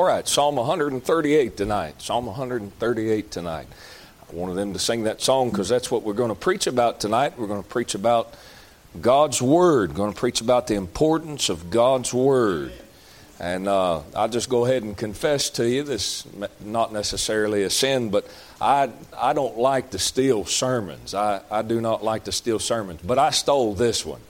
All right, Psalm 138 tonight. Psalm 138 tonight. I wanted them to sing that song because that's what we're going to preach about tonight. We're going to preach about God's Word. Going to preach about the importance of God's Word. And uh, I'll just go ahead and confess to you this not necessarily a sin, but I, I don't like to steal sermons. I, I do not like to steal sermons, but I stole this one.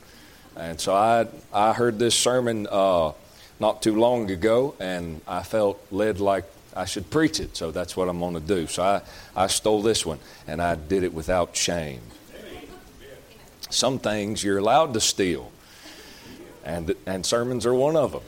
And so I, I heard this sermon uh, not too long ago, and I felt led like I should preach it. So that's what I'm going to do. So I, I stole this one, and I did it without shame. Some things you're allowed to steal, and, and sermons are one of them.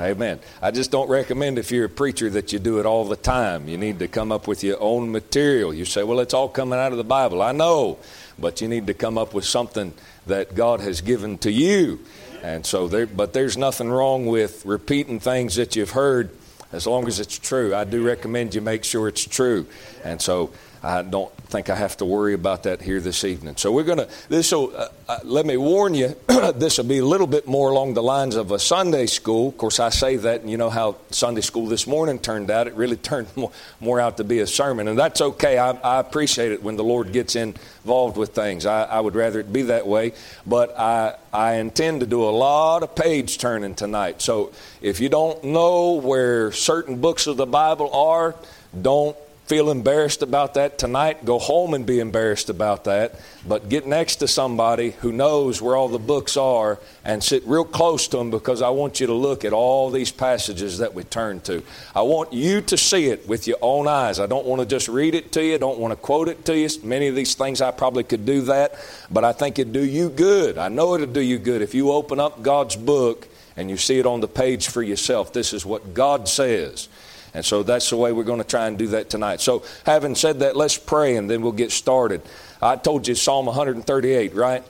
Amen. I just don't recommend if you're a preacher that you do it all the time. You need to come up with your own material. You say, well, it's all coming out of the Bible. I know, but you need to come up with something that God has given to you. And so there, but there's nothing wrong with repeating things that you've heard as long as it's true. I do recommend you make sure it's true. And so I don't think I have to worry about that here this evening. So we're going to, this will, uh, uh, let me warn you, this will be a little bit more along the lines of a Sunday school. Of course, I say that, and you know how Sunday school this morning turned out. It really turned more, more out to be a sermon, and that's okay. I, I, appreciate it when the Lord gets involved with things. I, I would rather it be that way, but I, I intend to do a lot of page turning tonight. So if you don't know where certain books of the Bible are, don't feel embarrassed about that tonight, go home and be embarrassed about that. But get next to somebody who knows where all the books are and sit real close to them because I want you to look at all these passages that we turn to. I want you to see it with your own eyes. I don't want to just read it to you, I don't want to quote it to you. Many of these things I probably could do that, but I think it'd do you good. I know it'll do you good if you open up God's book and you see it on the page for yourself. This is what God says. And so that's the way we're going to try and do that tonight. So, having said that, let's pray and then we'll get started. I told you Psalm 138, right?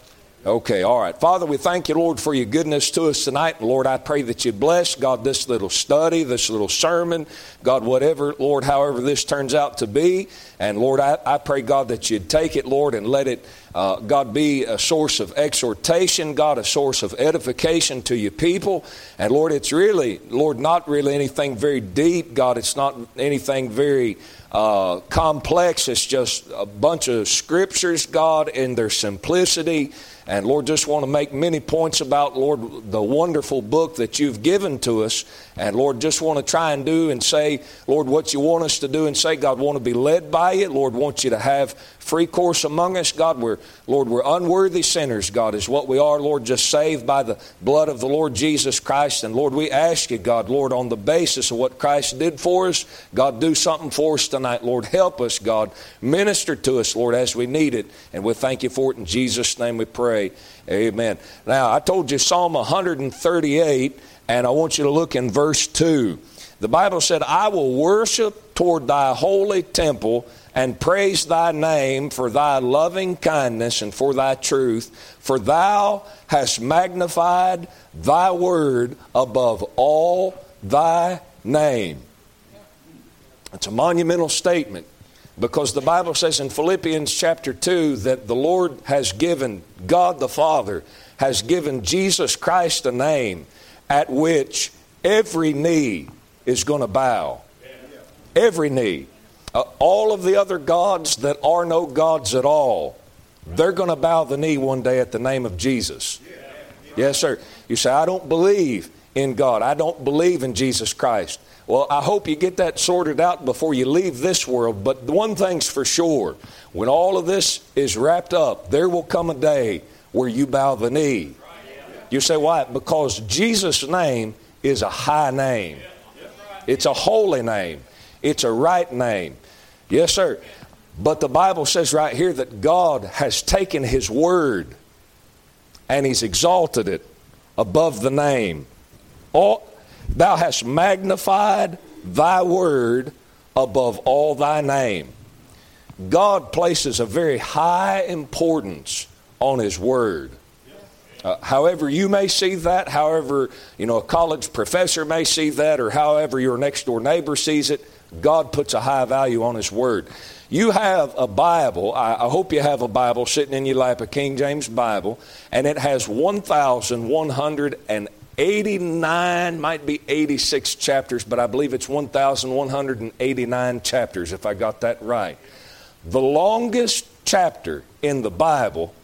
Okay, all right. Father, we thank you, Lord, for your goodness to us tonight. Lord, I pray that you bless, God, this little study, this little sermon, God, whatever, Lord, however this turns out to be. And Lord, I, I pray, God, that you'd take it, Lord, and let it, uh, God, be a source of exhortation, God, a source of edification to your people. And Lord, it's really, Lord, not really anything very deep, God. It's not anything very uh, complex. It's just a bunch of scriptures, God, in their simplicity. And Lord, just want to make many points about, Lord, the wonderful book that you've given to us. And Lord, just want to try and do and say, Lord, what you want us to do and say. God, want to be led by you. Lord, want you to have free course among us. God, we're, Lord, we're unworthy sinners, God, is what we are. Lord, just saved by the blood of the Lord Jesus Christ. And Lord, we ask you, God, Lord, on the basis of what Christ did for us, God, do something for us tonight. Lord, help us, God. Minister to us, Lord, as we need it. And we thank you for it. In Jesus' name we pray. Amen. Now, I told you Psalm 138, and I want you to look in verse 2. The Bible said, I will worship toward thy holy temple and praise thy name for thy loving kindness and for thy truth, for thou hast magnified thy word above all thy name. It's a monumental statement. Because the Bible says in Philippians chapter 2 that the Lord has given, God the Father has given Jesus Christ a name at which every knee is going to bow. Every knee. Uh, all of the other gods that are no gods at all, they're going to bow the knee one day at the name of Jesus. Yes, sir. You say, I don't believe in God. I don't believe in Jesus Christ. Well, I hope you get that sorted out before you leave this world. But one thing's for sure when all of this is wrapped up, there will come a day where you bow the knee. You say, why? Because Jesus' name is a high name, it's a holy name, it's a right name. Yes, sir. But the Bible says right here that God has taken His word and He's exalted it above the name. All, Thou hast magnified thy word above all thy name. God places a very high importance on his word. Uh, however, you may see that, however, you know, a college professor may see that, or however your next door neighbor sees it, God puts a high value on His Word. You have a Bible, I, I hope you have a Bible sitting in your lap, a King James Bible, and it has 1,189, might be 86 chapters, but I believe it's 1,189 chapters, if I got that right. The longest chapter in the Bible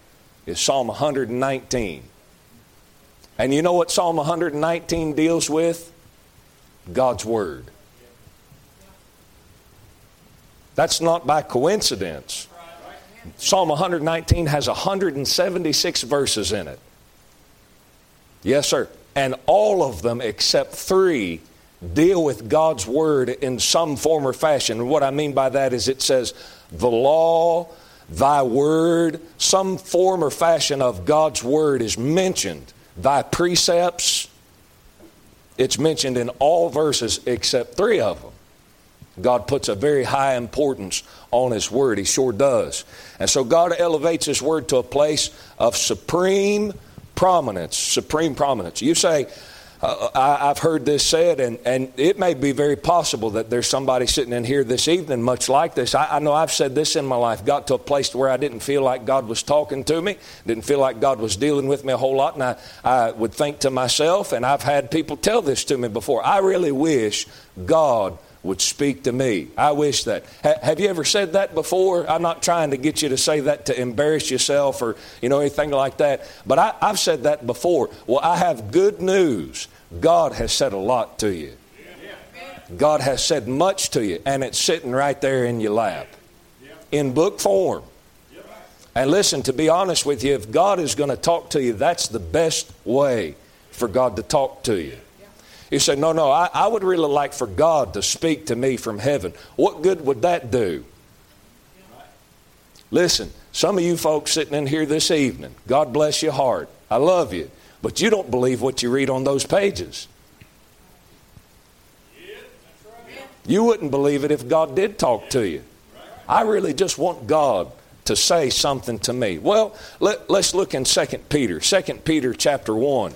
is Psalm 119. And you know what Psalm 119 deals with? God's Word. That's not by coincidence. Psalm 119 has 176 verses in it. Yes, sir. And all of them, except three, deal with God's Word in some form or fashion. And what I mean by that is it says, the law, thy word, some form or fashion of God's Word is mentioned. Thy precepts, it's mentioned in all verses except three of them. God puts a very high importance on His Word. He sure does. And so God elevates His Word to a place of supreme prominence. Supreme prominence. You say, uh, I, have heard this said, and, and it may be very possible that there's somebody sitting in here this evening much like this. I, I know I've said this in my life, got to a place where I didn't feel like God was talking to me, didn't feel like God was dealing with me a whole lot, and I, I would think to myself, and I've had people tell this to me before, I really wish God would speak to me. I wish that. Ha- have you ever said that before? I'm not trying to get you to say that to embarrass yourself or you know anything like that, but I, I've said that before. Well, I have good news. God has said a lot to you. God has said much to you, and it's sitting right there in your lap in book form. And listen, to be honest with you, if God is going to talk to you, that's the best way for God to talk to you. You say, no, no, I, I would really like for God to speak to me from heaven. What good would that do? Listen, some of you folks sitting in here this evening, God bless your heart. I love you. But you don't believe what you read on those pages. You wouldn't believe it if God did talk to you. I really just want God to say something to me. Well, let, us look in 2 Peter. 2 Peter chapter 1.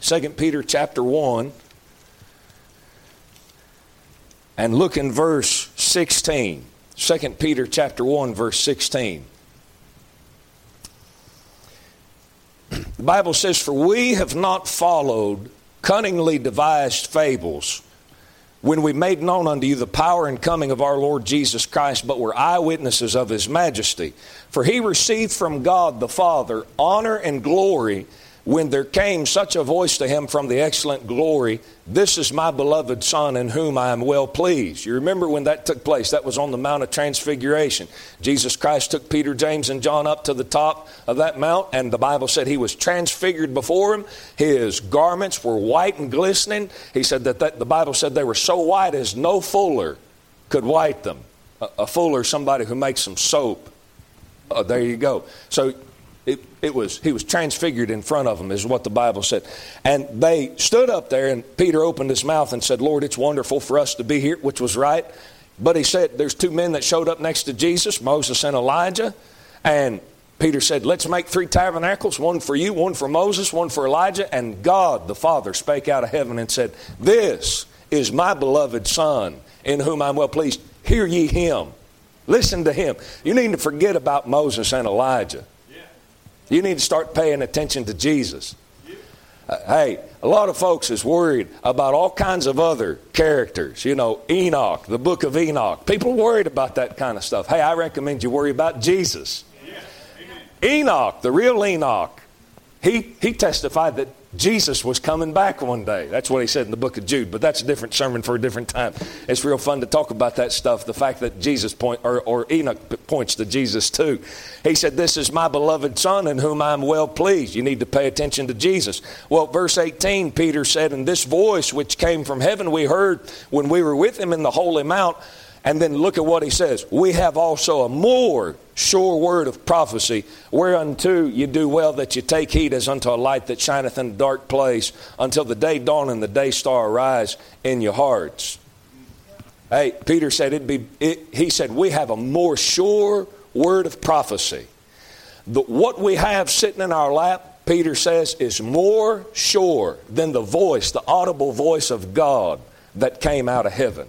2 Peter chapter 1 and look in verse 16. 2 Peter chapter 1 verse 16. The Bible says for we have not followed cunningly devised fables when we made known unto you the power and coming of our Lord Jesus Christ, but were eyewitnesses of his majesty. For he received from God the Father honor and glory when there came such a voice to him from the excellent glory, This is my beloved Son in whom I am well pleased. You remember when that took place? That was on the Mount of Transfiguration. Jesus Christ took Peter, James, and John up to the top of that mount, and the Bible said he was transfigured before him. His garments were white and glistening. He said that, that the Bible said they were so white as no fuller could white them. A, a fuller, somebody who makes some soap. Uh, there you go. So it, was he was transfigured in front of them is what the bible said. And they stood up there and peter opened his mouth and said lord it's wonderful for us to be here which was right. But he said there's two men that showed up next to jesus moses and elijah. And peter said let's make three tabernacles one for you one for moses one for elijah. And god the father spake out of heaven and said this is my beloved son in whom i'm well pleased. Hear ye him. Listen to him. You need to forget about moses and elijah you need to start paying attention to Jesus. Uh, hey, a lot of folks is worried about all kinds of other characters. You know, Enoch, the book of Enoch. People worried about that kind of stuff. Hey, I recommend you worry about Jesus. Enoch, the real Enoch, he, he testified that Jesus was coming back one day. That's what he said in the book of Jude, but that's a different sermon for a different time. It's real fun to talk about that stuff, the fact that Jesus point or, or Enoch points to Jesus too. He said, This is my beloved son in whom I'm well pleased. You need to pay attention to Jesus. Well, verse 18, Peter said, And this voice which came from heaven we heard when we were with him in the holy mount and then look at what he says. We have also a more sure word of prophecy, whereunto you do well that you take heed as unto a light that shineth in a dark place until the day dawn and the day star arise in your hearts. Hey, Peter said it'd be, it, he said, we have a more sure word of prophecy. The, what we have sitting in our lap, Peter says, is more sure than the voice, the audible voice of God that came out of heaven.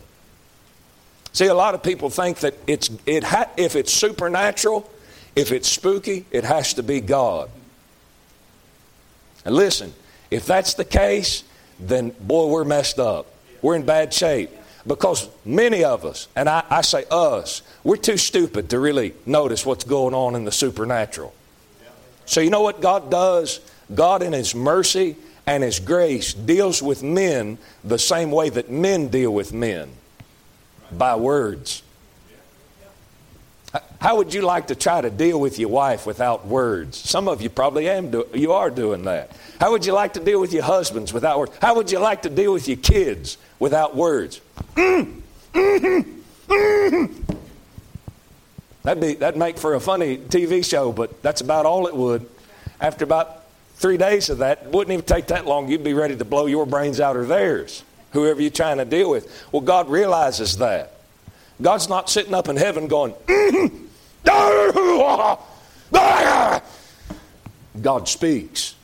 See, a lot of people think that it's, it ha- if it's supernatural, if it's spooky, it has to be God. And listen, If that's the case, then boy, we're messed up. We're in bad shape. Because many of us, and I, I say us, we're too stupid to really notice what's going on in the supernatural. So, you know what God does? God, in His mercy and His grace, deals with men the same way that men deal with men by words. How would you like to try to deal with your wife without words? Some of you probably am do, you are doing that. How would you like to deal with your husbands without words? How would you like to deal with your kids without words? That'd be that'd make for a funny TV show, but that's about all it would. After about three days of that, wouldn't even take that long. You'd be ready to blow your brains out or theirs, whoever you're trying to deal with. Well, God realizes that. God's not sitting up in heaven going, God speaks.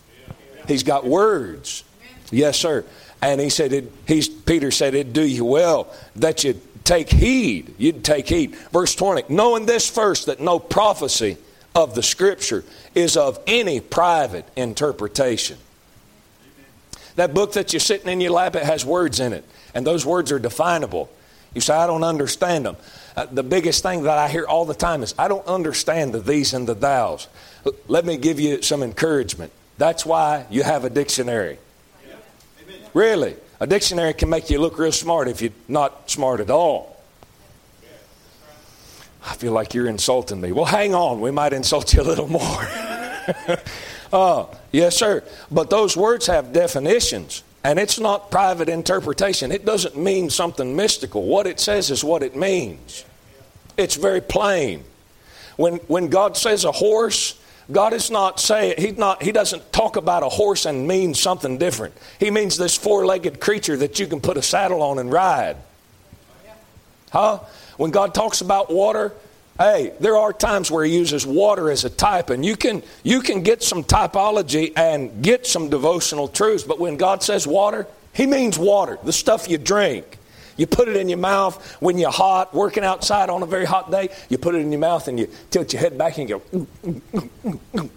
He's got words. Yes, sir. And he said, it, he's, Peter said, it'd do you well that you take heed. You'd take heed. Verse 20, knowing this first, that no prophecy of the Scripture is of any private interpretation. That book that you're sitting in your lap, it has words in it, and those words are definable. You say, I don't understand them. Uh, the biggest thing that I hear all the time is, I don't understand the these and the thous. Let me give you some encouragement. That's why you have a dictionary. Yeah. Really. A dictionary can make you look real smart if you're not smart at all. I feel like you're insulting me. Well, hang on. We might insult you a little more. uh, yes, sir. But those words have definitions. And it's not private interpretation. It doesn't mean something mystical. What it says is what it means. It's very plain. When, when God says a horse, God is not saying, he, not, he doesn't talk about a horse and mean something different. He means this four legged creature that you can put a saddle on and ride. Huh? When God talks about water, Hey, there are times where he uses water as a type, and you can, you can get some typology and get some devotional truths, but when God says water, he means water, the stuff you drink. You put it in your mouth when you're hot, working outside on a very hot day, you put it in your mouth and you tilt your head back and you go,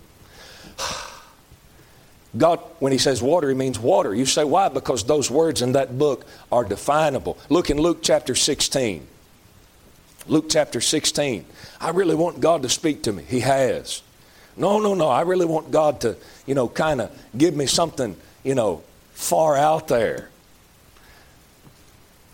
God, when he says water, he means water. You say, why? Because those words in that book are definable. Look in Luke chapter 16. Luke chapter 16. I really want God to speak to me. He has. No, no, no. I really want God to, you know, kind of give me something, you know, far out there.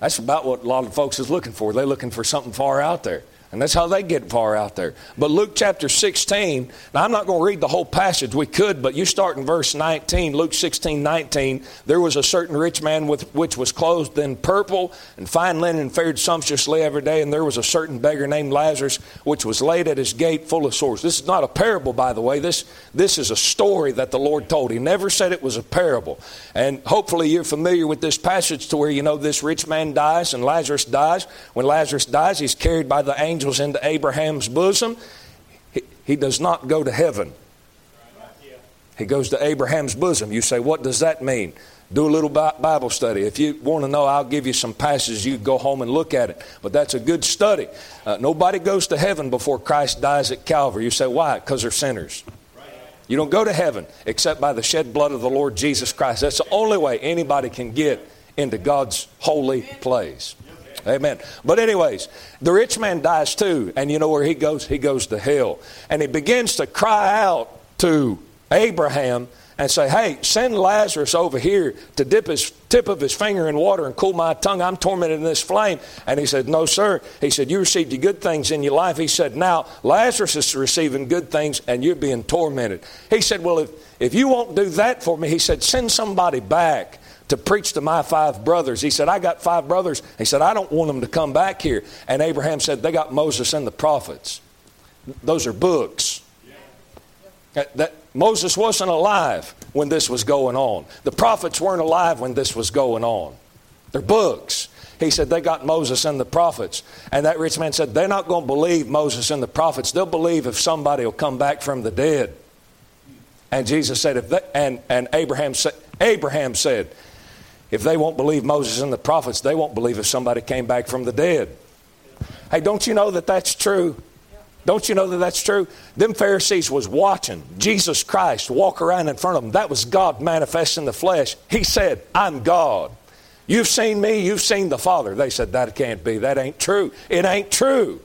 That's about what a lot of folks is looking for. They're looking for something far out there. And that's how they get far out there. But Luke chapter 16, now I'm not going to read the whole passage. We could, but you start in verse 19, Luke 16, 19. There was a certain rich man with, which was clothed in purple and fine linen and fared sumptuously every day. And there was a certain beggar named Lazarus, which was laid at his gate full of sores. This is not a parable, by the way. This, this is a story that the Lord told. He never said it was a parable. And hopefully you're familiar with this passage to where you know this rich man dies and Lazarus dies. When Lazarus dies, he's carried by the angel angels into Abraham's bosom, he, he does not go to heaven. He goes to Abraham's bosom. You say, what does that mean? Do a little Bible study. If you want to know, I'll give you some passages. You go home and look at it. But that's a good study. Uh, nobody goes to heaven before Christ dies at Calvary. You say, why? Because they're sinners. You don't go to heaven except by the shed blood of the Lord Jesus Christ. That's the only way anybody can get into God's holy place. Amen. But, anyways, the rich man dies too, and you know where he goes? He goes to hell. And he begins to cry out to Abraham and say, Hey, send Lazarus over here to dip his tip of his finger in water and cool my tongue. I'm tormented in this flame. And he said, No, sir. He said, You received good things in your life. He said, Now Lazarus is receiving good things and you're being tormented. He said, Well, if, if you won't do that for me, he said, Send somebody back to preach to my five brothers. He said, I got five brothers. He said, I don't want them to come back here. And Abraham said, They got Moses and the prophets. Those are books. That, that, Moses wasn't alive when this was going on. The prophets weren't alive when this was going on. They're books. He said, They got Moses and the prophets. And that rich man said, They're not going to believe Moses and the prophets. They'll believe if somebody will come back from the dead. And Jesus said, if they, and, and Abraham, sa- Abraham said, if they won't believe Moses and the prophets, they won't believe if somebody came back from the dead. Hey, don't you know that that's true? Don't you know that that's true? Them Pharisees was watching Jesus Christ walk around in front of them. That was God manifest in the flesh. He said, I'm God. You've seen me, you've seen the Father. They said, That can't be. That ain't true. It ain't true.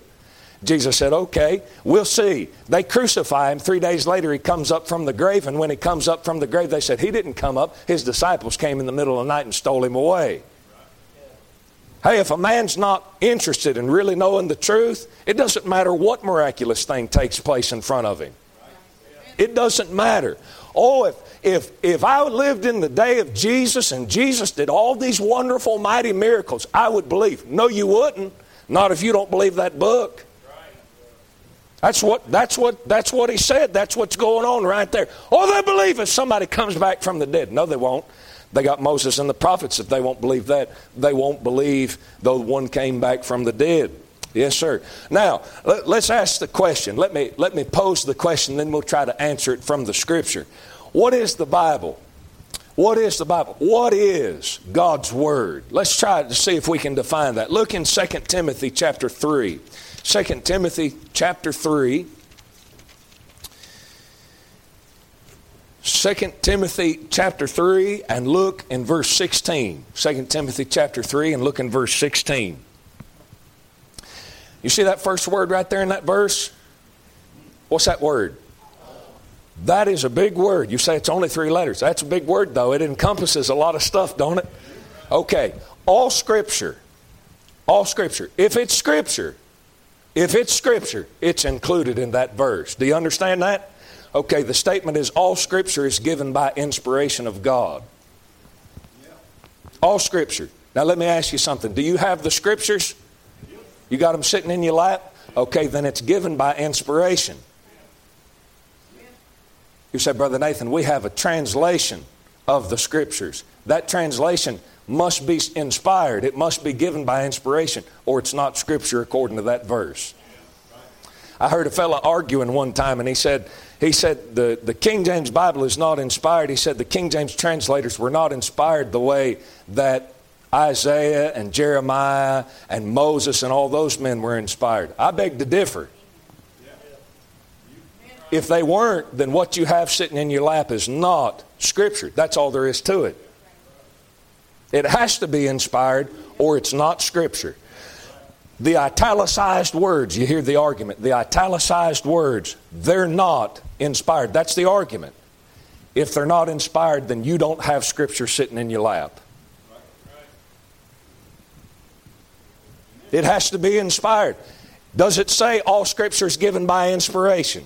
Jesus said, Okay, we'll see. They crucify him. Three days later, he comes up from the grave. And when he comes up from the grave, they said, He didn't come up. His disciples came in the middle of the night and stole him away. Hey, if a man's not interested in really knowing the truth, it doesn't matter what miraculous thing takes place in front of him. It doesn't matter. Oh, if, if, if I lived in the day of Jesus and Jesus did all these wonderful, mighty miracles, I would believe. No, you wouldn't. Not if you don't believe that book. That's what, that's, what, that's what he said. That's what's going on right there. Oh, they believe if somebody comes back from the dead. No, they won't. They got Moses and the prophets. If they won't believe that, they won't believe though one came back from the dead. Yes, sir. Now, let, us ask the question. Let me, let me pose the question, then we'll try to answer it from the Scripture. What is the Bible? What is the Bible? What is God's Word? Let's try to see if we can define that. Look in 2 Timothy chapter 3. 2 Timothy chapter 3. 2 Timothy chapter 3 and look in verse 16. 2 Timothy chapter 3 and look in verse 16. You see that first word right there in that verse? What's that word? That is a big word. You say it's only three letters. That's a big word, though. It encompasses a lot of stuff, don't it? Okay. All Scripture. All Scripture. If it's Scripture, if it's Scripture, it's included in that verse. Do you understand that? Okay, the statement is all Scripture is given by inspiration of God. All Scripture. Now, let me ask you something. Do you have the Scriptures? You got them sitting in your lap? Okay, then it's given by inspiration. You say, Brother Nathan, we have a translation of the Scriptures. That translation must be inspired, it must be given by inspiration, or it's not Scripture according to that verse. I heard a fellow arguing one time, and he said, he said the, the King James Bible is not inspired. He said the King James translators were not inspired the way that Isaiah and Jeremiah and Moses and all those men were inspired. I beg to differ. If they weren't, then what you have sitting in your lap is not Scripture. That's all there is to it. It has to be inspired or it's not Scripture. The italicized words, you hear the argument, the italicized words, they're not inspired. That's the argument. If they're not inspired, then you don't have Scripture sitting in your lap. It has to be inspired. Does it say all Scripture is given by inspiration?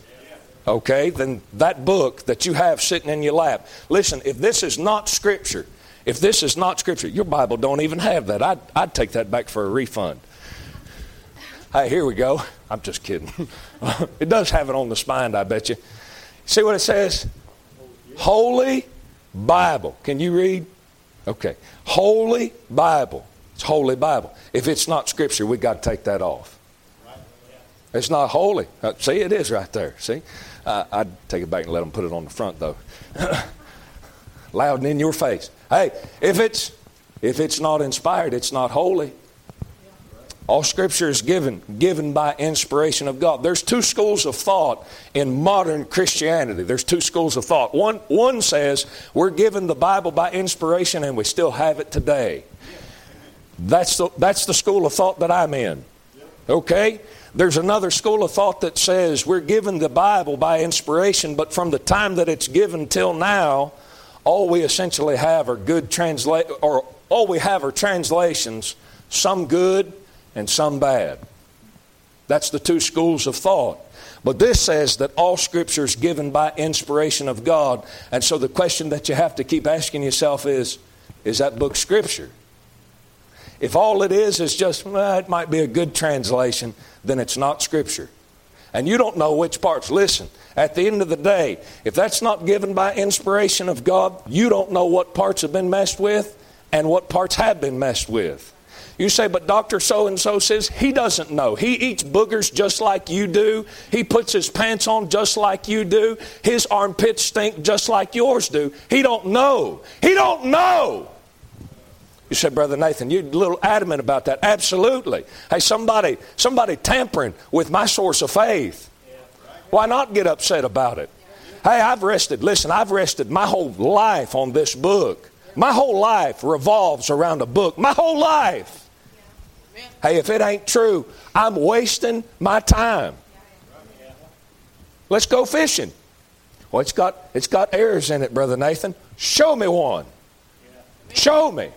Okay, then that book that you have sitting in your lap. Listen, if this is not Scripture, if this is not Scripture, your Bible don't even have that. I'd, I'd take that back for a refund. Hey, here we go. I'm just kidding. it does have it on the spine, I bet you. See what it says? Holy Bible. Can you read? Okay. Holy Bible. It's Holy Bible. If it's not Scripture, we've got to take that off. It's not holy. Uh, see, it is right there. See? Uh, I'd take it back and let them put it on the front, though. Loud and in your face. Hey, if it's if it's not inspired, it's not holy. All scripture is given, given by inspiration of God. There's two schools of thought in modern Christianity. There's two schools of thought. One, one says we're given the Bible by inspiration and we still have it today. That's the, that's the school of thought that I'm in. Okay? There's another school of thought that says we're given the Bible by inspiration, but from the time that it's given till now, all we essentially have are good translate or all we have are translations, some good and some bad. That's the two schools of thought. But this says that all scripture is given by inspiration of God. And so the question that you have to keep asking yourself is is that book scripture? If all it is is just, well, it might be a good translation, then it's not scripture. And you don't know which parts. Listen, at the end of the day, if that's not given by inspiration of God, you don't know what parts have been messed with and what parts have been messed with. You say, but Dr. So and so says he doesn't know. He eats boogers just like you do. He puts his pants on just like you do. His armpits stink just like yours do. He don't know. He don't know. You said, Brother Nathan, you're a little adamant about that. Absolutely. Hey, somebody, somebody tampering with my source of faith. Why not get upset about it? Hey, I've rested. Listen, I've rested my whole life on this book. My whole life revolves around a book. My whole life. Hey, if it ain't true, I'm wasting my time. Let's go fishing. Well, it's got it's got errors in it, brother Nathan. Show me one. Show me.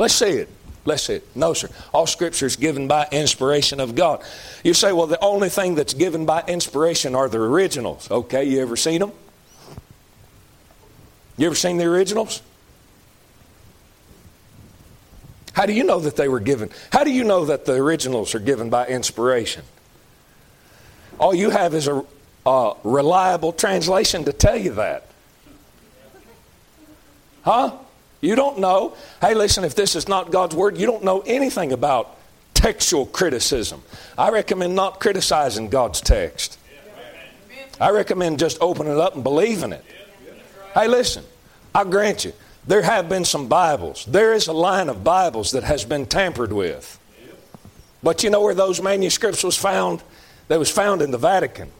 Let's see it. Let's see it. No, sir. All scripture is given by inspiration of God. You say, well, the only thing that's given by inspiration are the originals. Okay, you ever seen them? You ever seen the originals? How do you know that they were given? How do you know that the originals are given by inspiration? All you have is a, a reliable translation to tell you that. Huh? You don't know. Hey, listen, if this is not God's Word, you don't know anything about textual criticism. I recommend not criticizing God's text. I recommend just opening it up and believing it. Hey, listen, I grant you, there have been some Bibles. There is a line of Bibles that has been tampered with. But you know where those manuscripts was found? They was found in the Vatican.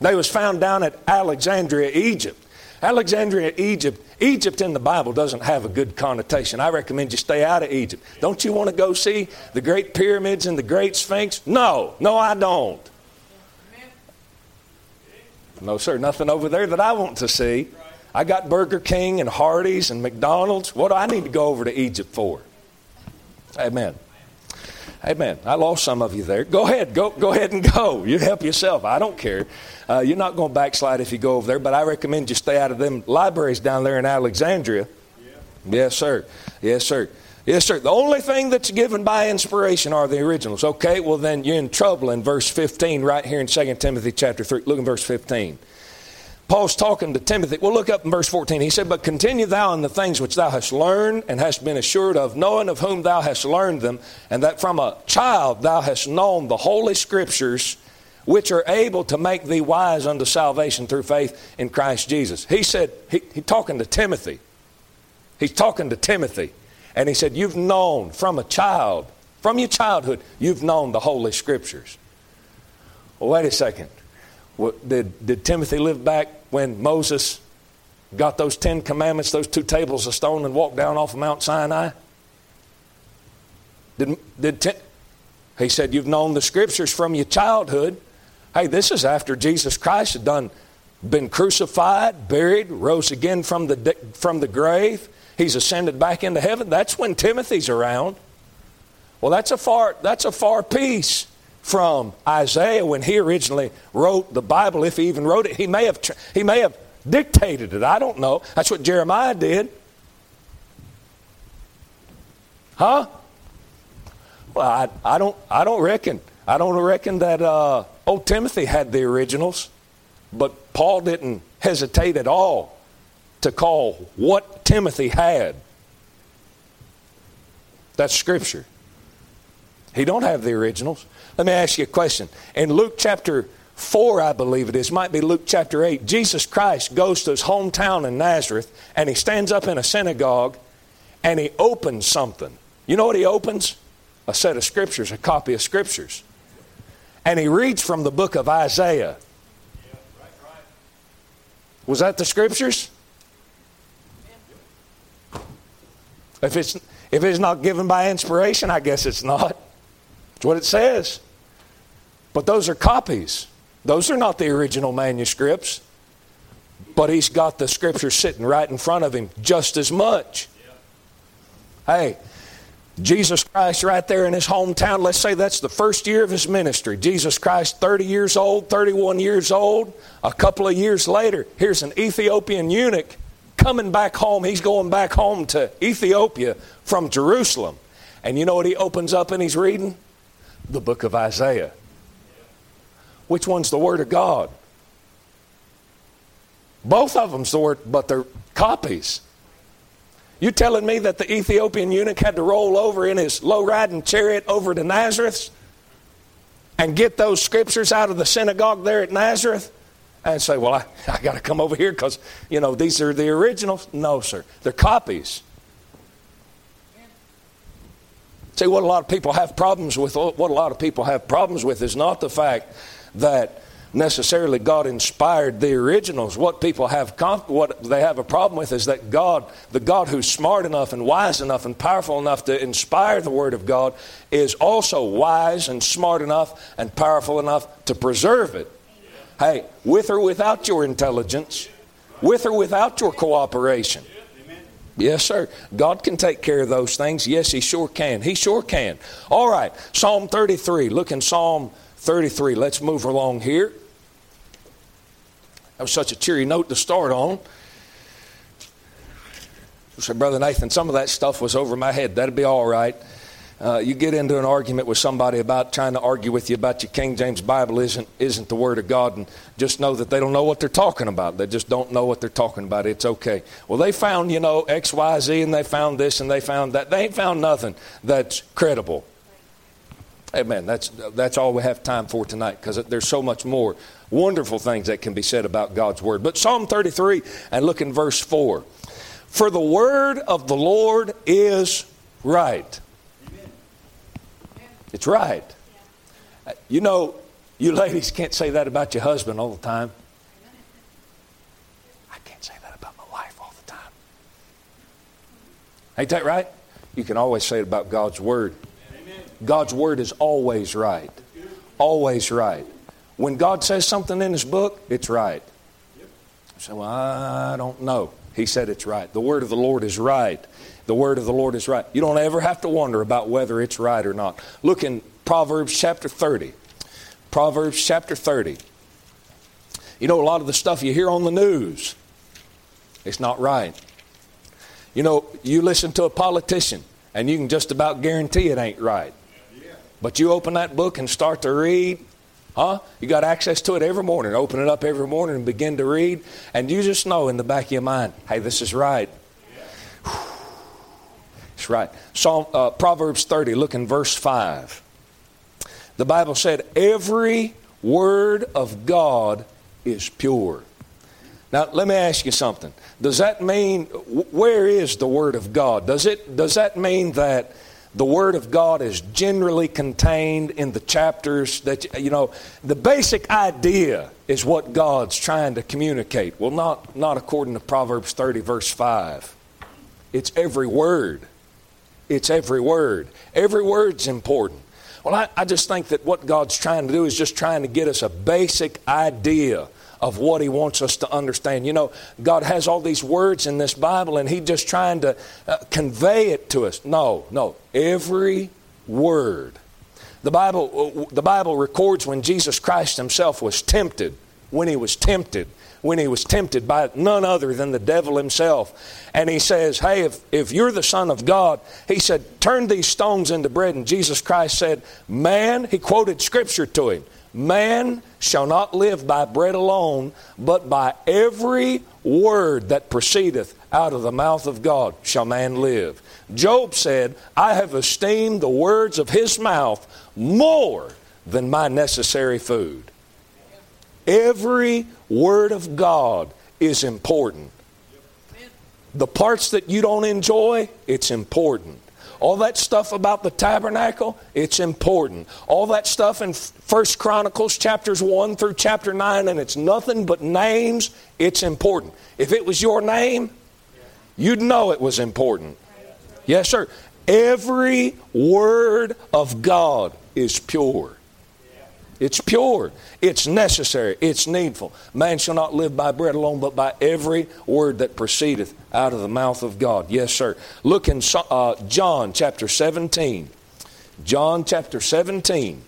They was found down at Alexandria, Egypt. Alexandria, Egypt. Egypt in the Bible doesn't have a good connotation. I recommend you stay out of Egypt. Don't you want to go see the great pyramids and the great sphinx? No, no, I don't. No, sir, nothing over there that I want to see. I got Burger King and Hardee's and McDonald's. What do I need to go over to Egypt for? Amen. Amen. I lost some of you there. Go ahead. Go, go ahead and go. You help yourself. I don't care. Uh, you're not going to backslide if you go over there, but I recommend you stay out of them libraries down there in Alexandria. Yeah. Yes, sir. Yes, sir. Yes, sir. The only thing that's given by inspiration are the originals. Okay, well, then you're in trouble in verse 15 right here in 2 Timothy chapter 3. Look in verse 15. Paul's talking to Timothy. Well, look up in verse 14. He said, But continue thou in the things which thou hast learned and hast been assured of, knowing of whom thou hast learned them, and that from a child thou hast known the holy scriptures, which are able to make thee wise unto salvation through faith in Christ Jesus. He said, He's he talking to Timothy. He's talking to Timothy. And he said, You've known from a child, from your childhood, you've known the holy scriptures. Well, wait a second. Did, did Timothy live back when Moses got those Ten Commandments, those two tables of stone, and walked down off of Mount Sinai? Did, did he said, You've known the scriptures from your childhood. Hey, this is after Jesus Christ had done been crucified, buried, rose again from the, from the grave. He's ascended back into heaven. That's when Timothy's around. Well, that's a far, that's a far piece from Isaiah when he originally wrote the Bible, if he even wrote it. He may have, he may have dictated it. I don't know. That's what Jeremiah did. Huh? Well, I, I, don't, I don't reckon. I don't reckon that uh, old Timothy had the originals, but Paul didn't hesitate at all to call what Timothy had. That's Scripture. He don't have the originals. Let me ask you a question. In Luke chapter 4, I believe it is, might be Luke chapter 8, Jesus Christ goes to his hometown in Nazareth and he stands up in a synagogue and he opens something. You know what he opens? A set of scriptures, a copy of scriptures. And he reads from the book of Isaiah. Was that the scriptures? If it's, if it's not given by inspiration, I guess it's not. It's what it says. But those are copies. Those are not the original manuscripts. But he's got the scripture sitting right in front of him just as much. Hey, Jesus Christ right there in his hometown, let's say that's the first year of his ministry. Jesus Christ, 30 years old, 31 years old. A couple of years later, here's an Ethiopian eunuch coming back home. He's going back home to Ethiopia from Jerusalem. And you know what he opens up and he's reading? The book of Isaiah. Which one's the Word of God? Both of them's the Word, but they're copies. You telling me that the Ethiopian eunuch had to roll over in his low riding chariot over to Nazareth and get those scriptures out of the synagogue there at Nazareth and say, well, I, I got to come over here because, you know, these are the originals. No, sir. They're copies. See, what a lot of people have problems with, what a lot of people have problems with is not the fact that necessarily God inspired the originals. What people have, what they have a problem with is that God, the God who's smart enough and wise enough and powerful enough to inspire the Word of God, is also wise and smart enough and powerful enough to preserve it. Hey, with or without your intelligence, with or without your cooperation. Yes, sir. God can take care of those things. Yes, He sure can. He sure can. All right, Psalm 33. Look in Psalm 33. Let's move along here. That was such a cheery note to start on. Said, Brother Nathan, some of that stuff was over my head. That'd be all right. Uh, you get into an argument with somebody about trying to argue with you about your King James Bible isn't isn't the Word of God, and just know that they don't know what they're talking about. They just don't know what they're talking about. It's okay. Well, they found you know X, Y, Z, and they found this, and they found that. They ain't found nothing that's credible. Amen. That's that's all we have time for tonight because there's so much more wonderful things that can be said about God's Word. But Psalm 33 and look in verse 4. For the word of the Lord is right it's right. You know, you ladies can't say that about your husband all the time. I can't say that about my wife all the time. Ain't that right? You can always say it about God's Word. God's Word is always right. Always right. When God says something in His book, it's right. So I don't know. He said it's right. The Word of the Lord is right the word of the Lord is right. You don't ever have to wonder about whether it's right or not. Look in Proverbs chapter 30. Proverbs chapter 30. You know, a lot of the stuff you hear on the news, it's not right. You know, you listen to a politician, and you can just about guarantee it ain't right. But you open that book and start to read, huh? You got access to it every morning. Open it up every morning and begin to read, and you just know in the back of your mind, hey, this is right. Right. Psalm, uh, Proverbs 30, look in verse 5. The Bible said, Every word of God is pure. Now, let me ask you something. Does that mean, where is the Word of God? Does, it, does that mean that the Word of God is generally contained in the chapters that, you know, the basic idea is what God's trying to communicate? Well, not, not according to Proverbs 30, verse 5. It's every word. It's every word. Every word's important. Well, I, I just think that what God's trying to do is just trying to get us a basic idea of what He wants us to understand. You know, God has all these words in this Bible, and He's just trying to uh, convey it to us. No, no. Every word. The Bible, uh, the Bible records when Jesus Christ Himself was tempted, when He was tempted when he was tempted by none other than the devil himself. And he says, Hey, if, if you're the Son of God, he said, Turn these stones into bread. And Jesus Christ said, Man, he quoted scripture to him, Man shall not live by bread alone, but by every word that proceedeth out of the mouth of God shall man live. Job said, I have esteemed the words of his mouth more than my necessary food. Every word of God is important. The parts that you don't enjoy, it's important. All that stuff about the tabernacle, it's important. All that stuff in First Chronicles chapters 1 through chapter 9 and it's nothing but names, it's important. If it was your name, you'd know it was important. Yes, sir. Every word of God is pure. It's pure. It's necessary. It's needful. Man shall not live by bread alone, but by every word that proceedeth out of the mouth of God. Yes, sir. Look in uh, John chapter 17. John chapter 17.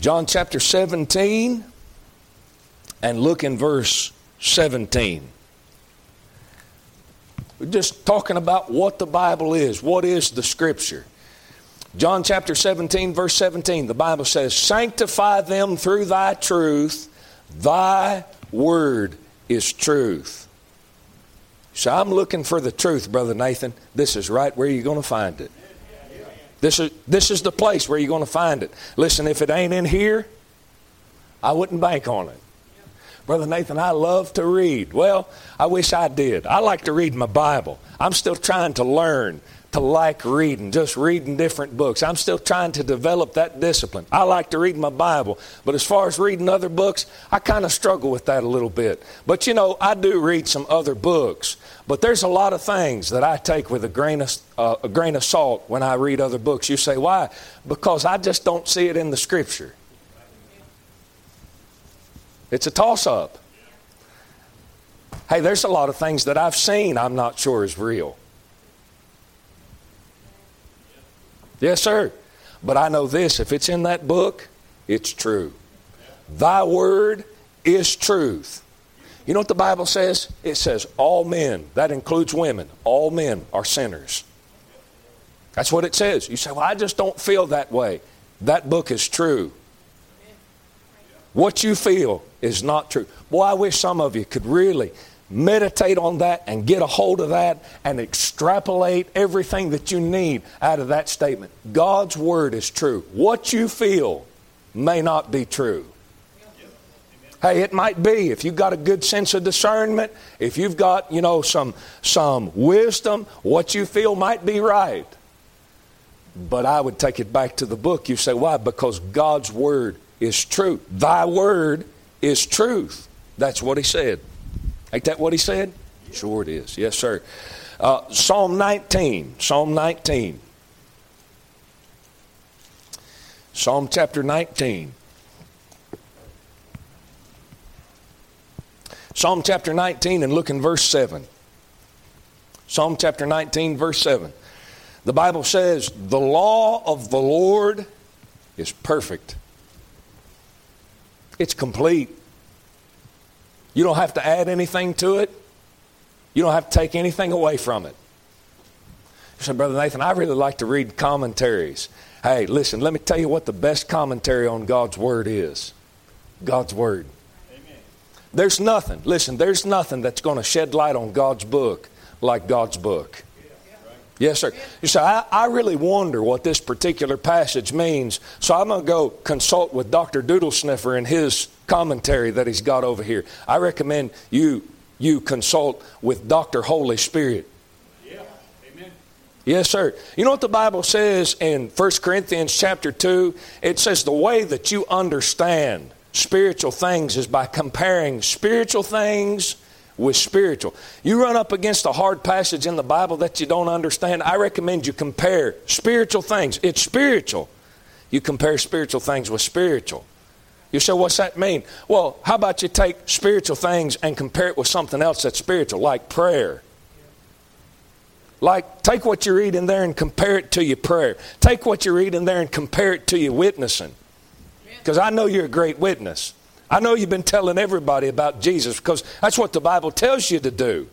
John chapter 17, and look in verse 17. We're just talking about what the Bible is. What is the Scripture? John chapter 17, verse 17, the Bible says, Sanctify them through thy truth, thy word is truth. So I'm looking for the truth, Brother Nathan. This is right where you're going to find it. This is, this is the place where you're going to find it. Listen, if it ain't in here, I wouldn't bank on it. Brother Nathan, I love to read. Well, I wish I did. I like to read my Bible. I'm still trying to learn to like reading, just reading different books. I'm still trying to develop that discipline. I like to read my Bible, but as far as reading other books, I kind of struggle with that a little bit. But you know, I do read some other books, but there's a lot of things that I take with a grain of, uh, a grain of salt when I read other books. You say, why? Because I just don't see it in the Scripture. It's a toss up. Hey, there's a lot of things that I've seen I'm not sure is real. Yes, sir. But I know this if it's in that book, it's true. Thy word is truth. You know what the Bible says? It says all men, that includes women, all men are sinners. That's what it says. You say, well, I just don't feel that way. That book is true. What you feel is not true. Boy, I wish some of you could really meditate on that and get a hold of that and extrapolate everything that you need out of that statement. God's Word is true. What you feel may not be true. Hey, it might be if you've got a good sense of discernment, if you've got, you know, some some wisdom, what you feel might be right. But I would take it back to the book. You say, why? Because God's word is true. Thy word is truth. That's what he said. Ain't that what he said? Sure it is. Yes, sir. Uh, Psalm 19. Psalm 19. Psalm chapter 19. Psalm chapter 19 and look in verse 7. Psalm chapter 19, verse 7. The Bible says, The law of the Lord is perfect, it's complete. You don't have to add anything to it. You don't have to take anything away from it. You say, Brother Nathan, I really like to read commentaries. Hey, listen, let me tell you what the best commentary on God's Word is God's Word. Amen. There's nothing, listen, there's nothing that's going to shed light on God's book like God's book. Yes, sir. You say, I, I, really wonder what this particular passage means, so I'm going to go consult with Dr. Doodle Sniffer and his commentary that he's got over here. I recommend you, you consult with Dr. Holy Spirit. Yeah. Amen. Yes, sir. You know what the Bible says in 1 Corinthians chapter 2? It says the way that you understand spiritual things is by comparing spiritual things with spiritual. You run up against a hard passage in the Bible that you don't understand, I recommend you compare spiritual things. It's spiritual. You compare spiritual things with spiritual. You say, what's that mean? Well, how about you take spiritual things and compare it with something else that's spiritual, like prayer? Like, take what you read in there and compare it to your prayer. Take what you read in there and compare it to your witnessing. Because I know you're a great witness. I know you've been telling everybody about Jesus because that's what the Bible tells you to do.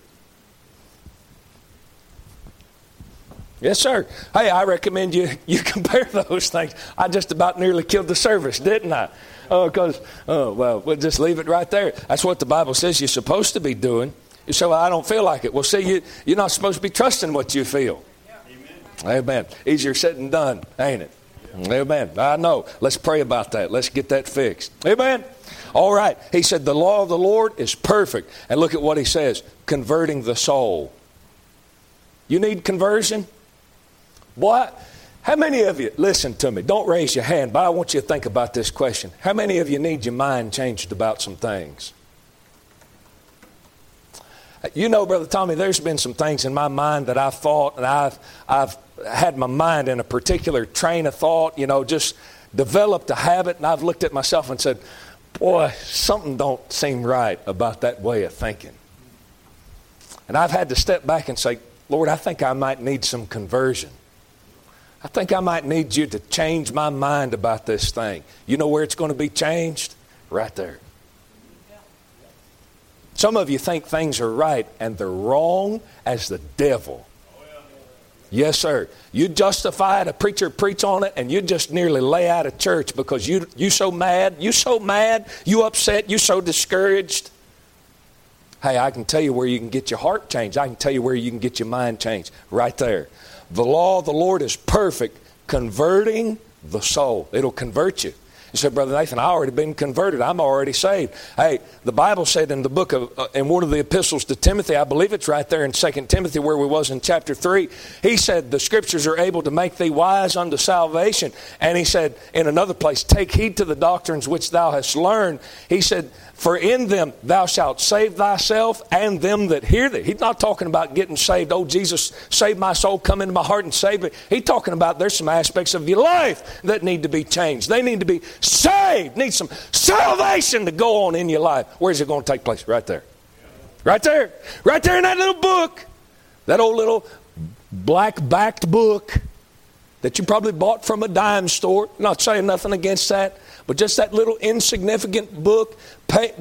Yes, sir. Hey, I recommend you you compare those things. I just about nearly killed the service, didn't I? Oh, because oh well, we'll just leave it right there. That's what the Bible says you're supposed to be doing. You say, well, I don't feel like it. Well, see, you you're not supposed to be trusting what you feel. Amen. Amen. Easier said than done, ain't it? Amen. I know. Let's pray about that. Let's get that fixed. Amen. All right. He said, The law of the Lord is perfect. And look at what he says converting the soul. You need conversion? What? How many of you, listen to me, don't raise your hand, but I want you to think about this question. How many of you need your mind changed about some things? You know, Brother Tommy, there's been some things in my mind that I've thought, and I've, I've had my mind in a particular train of thought, you know, just developed a habit, and I've looked at myself and said, boy, something don't seem right about that way of thinking. And I've had to step back and say, Lord, I think I might need some conversion. I think I might need you to change my mind about this thing. You know where it's going to be changed? Right there. Some of you think things are right and they're wrong as the devil. Yes, sir. You justify it, a preacher preach on it, and you just nearly lay out of church because you you so mad, you so mad, you upset, you so discouraged. Hey, I can tell you where you can get your heart changed. I can tell you where you can get your mind changed. Right there. The law of the Lord is perfect, converting the soul. It'll convert you. You said, Brother Nathan, I already been converted. I'm already saved. Hey, the Bible said in the book of, uh, in one of the epistles to Timothy, I believe it's right there in 2 Timothy where we was in chapter 3, he said, the scriptures are able to make thee wise unto salvation. And he said in another place, take heed to the doctrines which thou hast learned. He said, for in them thou shalt save thyself and them that hear thee. He's not talking about getting saved. Oh, Jesus, save my soul, come into my heart and save me. He's talking about there's some aspects of your life that need to be changed. They need to be saved, need some salvation to go on in your life. Where's it going to take place? Right there. Right there. Right there in that little book. That old little black backed book that you probably bought from a dime store. Not saying nothing against that. But just that little insignificant book,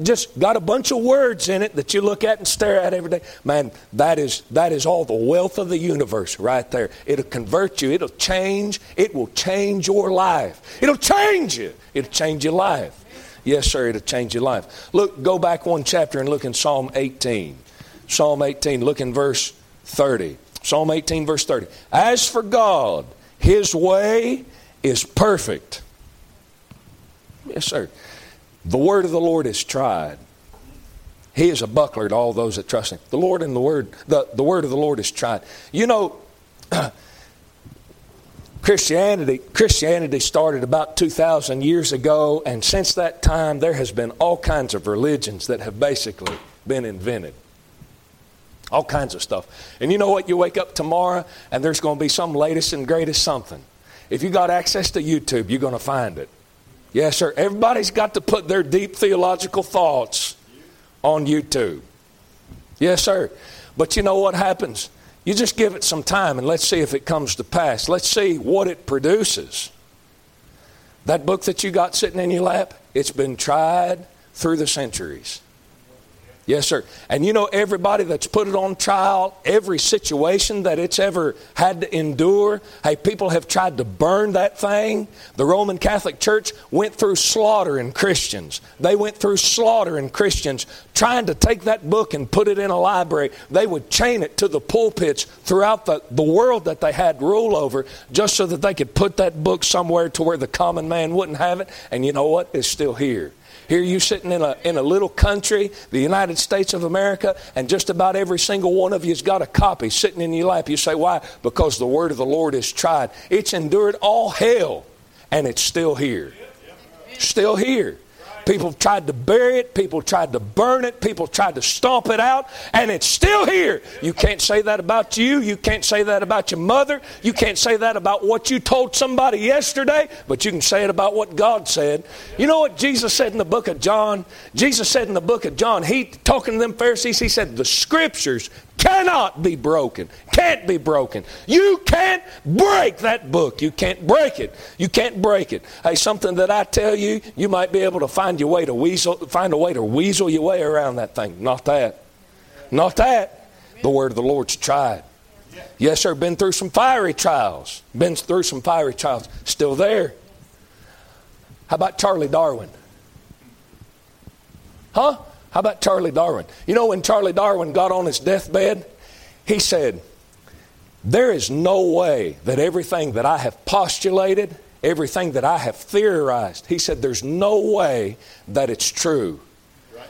just got a bunch of words in it that you look at and stare at every day. Man, that is, that is all the wealth of the universe right there. It'll convert you, it'll change, it will change your life. It'll change you, it'll change your life. Yes, sir, it'll change your life. Look, go back one chapter and look in Psalm 18. Psalm 18, look in verse 30. Psalm 18, verse 30. As for God, his way is perfect. Yes, sir. The word of the Lord is tried. He is a buckler to all those that trust him. The Lord and the word, the, the word of the Lord is tried. You know, Christianity, Christianity started about 2,000 years ago, and since that time, there has been all kinds of religions that have basically been invented. All kinds of stuff. And you know what? You wake up tomorrow, and there's going to be some latest and greatest something. If you got access to YouTube, you're going to find it. Yes, sir. Everybody's got to put their deep theological thoughts on YouTube. Yes, sir. But you know what happens? You just give it some time and let's see if it comes to pass. Let's see what it produces. That book that you got sitting in your lap, it's been tried through the centuries. Yes, sir. And you know, everybody that's put it on trial, every situation that it's ever had to endure, hey, people have tried to burn that thing. The Roman Catholic Church went through slaughtering Christians. They went through slaughtering Christians trying to take that book and put it in a library. They would chain it to the pulpits throughout the, the world that they had rule over just so that they could put that book somewhere to where the common man wouldn't have it. And you know what? It's still here. Here you sitting in a, in a little country, the United States of America, and just about every single one of you has got a copy sitting in your lap. You say, why? Because the word of the Lord is tried. It's endured all hell, and it's still here. Still here. People tried to bury it. People tried to burn it. People tried to stomp it out. And it's still here. You can't say that about you. You can't say that about your mother. You can't say that about what you told somebody yesterday. But you can say it about what God said. You know what Jesus said in the book of John? Jesus said in the book of John, he talking to them Pharisees, he said, The scriptures cannot be broken. Can't be broken. You can't break that book. You can't break it. You can't break it. Hey, something that I tell you, you might be able to find your way to weasel, find a way to weasel your way around that thing. Not that. Not that. The word of the Lord's tried. Yes, sir. Been through some fiery trials. Been through some fiery trials. Still there. How about Charlie Darwin? Huh? How about Charlie Darwin? You know, when Charlie Darwin got on his deathbed, he said, There is no way that everything that I have postulated, everything that I have theorized, he said, There's no way that it's true.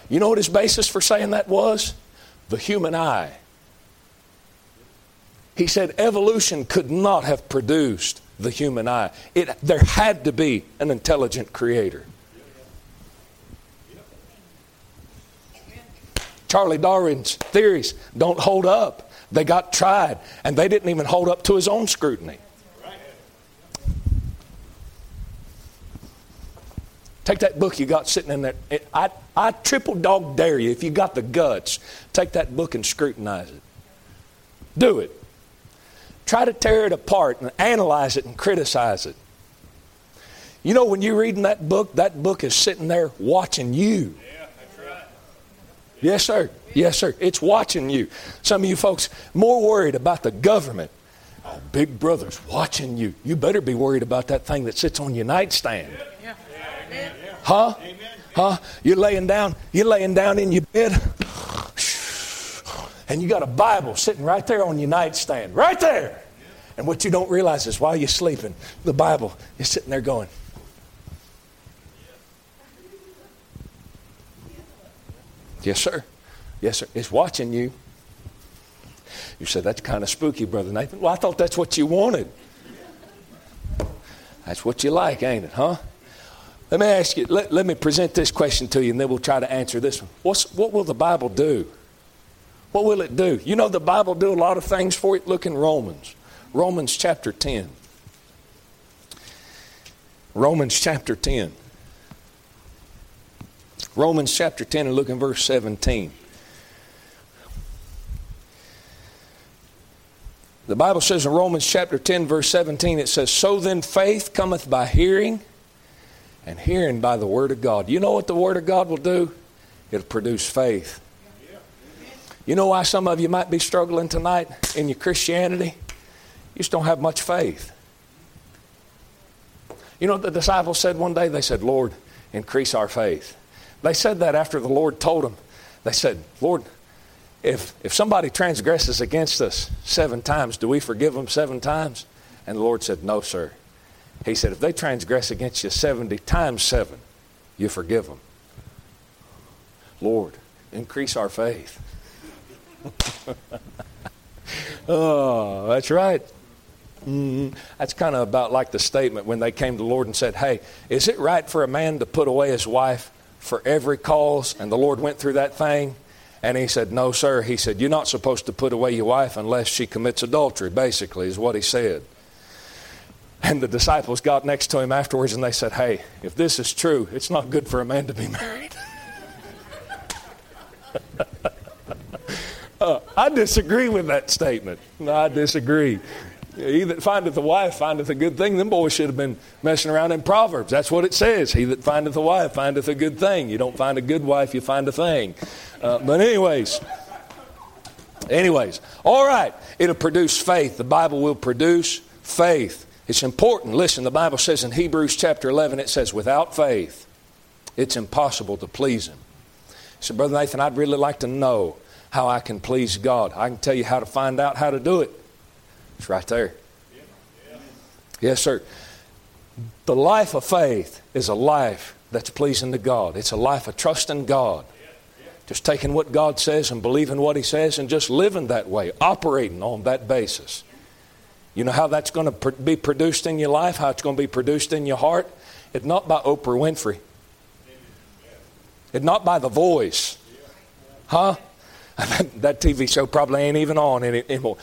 You know what his basis for saying that was? The human eye. He said evolution could not have produced the human eye. It, there had to be an intelligent creator. Charlie Darwin's theories don't hold up. They got tried, and they didn't even hold up to his own scrutiny. Take that book you got sitting in there. I, I triple dog dare you, if you got the guts, take that book and scrutinize it. Do it. Try to tear it apart and analyze it and criticize it. You know, when you're reading that book, that book is sitting there watching you. Yes, sir. Yes, sir. It's watching you. Some of you folks more worried about the government. Oh, big brother's watching you. You better be worried about that thing that sits on your nightstand. Huh? Amen. Huh? You're laying down, you're laying down in your bed, and you got a Bible sitting right there on your nightstand. Right there. And what you don't realize is while you're sleeping, the Bible is sitting there going. Yes, sir. Yes, sir. It's watching you. You said, That's kind of spooky, Brother Nathan. Well, I thought that's what you wanted. That's what you like, ain't it, huh? Let me ask you, let, let me present this question to you, and then we'll try to answer this one. What's, what will the Bible do? What will it do? You know, the Bible do a lot of things for it. Look in Romans. Romans chapter 10. Romans chapter 10. Romans chapter 10 and look in verse 17. The Bible says in Romans chapter 10, verse 17, it says, So then faith cometh by hearing, and hearing by the Word of God. You know what the Word of God will do? It'll produce faith. You know why some of you might be struggling tonight in your Christianity? You just don't have much faith. You know what the disciples said one day? They said, Lord, increase our faith. They said that after the Lord told them. They said, Lord, if, if somebody transgresses against us seven times, do we forgive them seven times? And the Lord said, No, sir. He said, If they transgress against you 70 times seven, you forgive them. Lord, increase our faith. oh, that's right. Mm-hmm. That's kind of about like the statement when they came to the Lord and said, Hey, is it right for a man to put away his wife for every cause? And the Lord went through that thing. And he said, No, sir. He said, You're not supposed to put away your wife unless she commits adultery, basically, is what he said. And the disciples got next to him afterwards and they said, Hey, if this is true, it's not good for a man to be married. uh, I disagree with that statement. No, I disagree. He that findeth a wife findeth a good thing. Them boys should have been messing around in Proverbs. That's what it says. He that findeth a wife findeth a good thing. You don't find a good wife, you find a thing. Uh, but, anyways, anyways, all right. It'll produce faith. The Bible will produce faith. It's important. Listen, the Bible says in Hebrews chapter 11, it says, without faith, it's impossible to please Him. So, Brother Nathan, I'd really like to know how I can please God. I can tell you how to find out how to do it. It's right there. Yes, sir. The life of faith is a life that's pleasing to God. It's a life of trusting God. Just taking what God says and believing what He says and just living that way, operating on that basis. You know how that's going to be produced in your life, how it's going to be produced in your heart? It's not by Oprah Winfrey. It's not by The Voice. Huh? that TV show probably ain't even on anymore.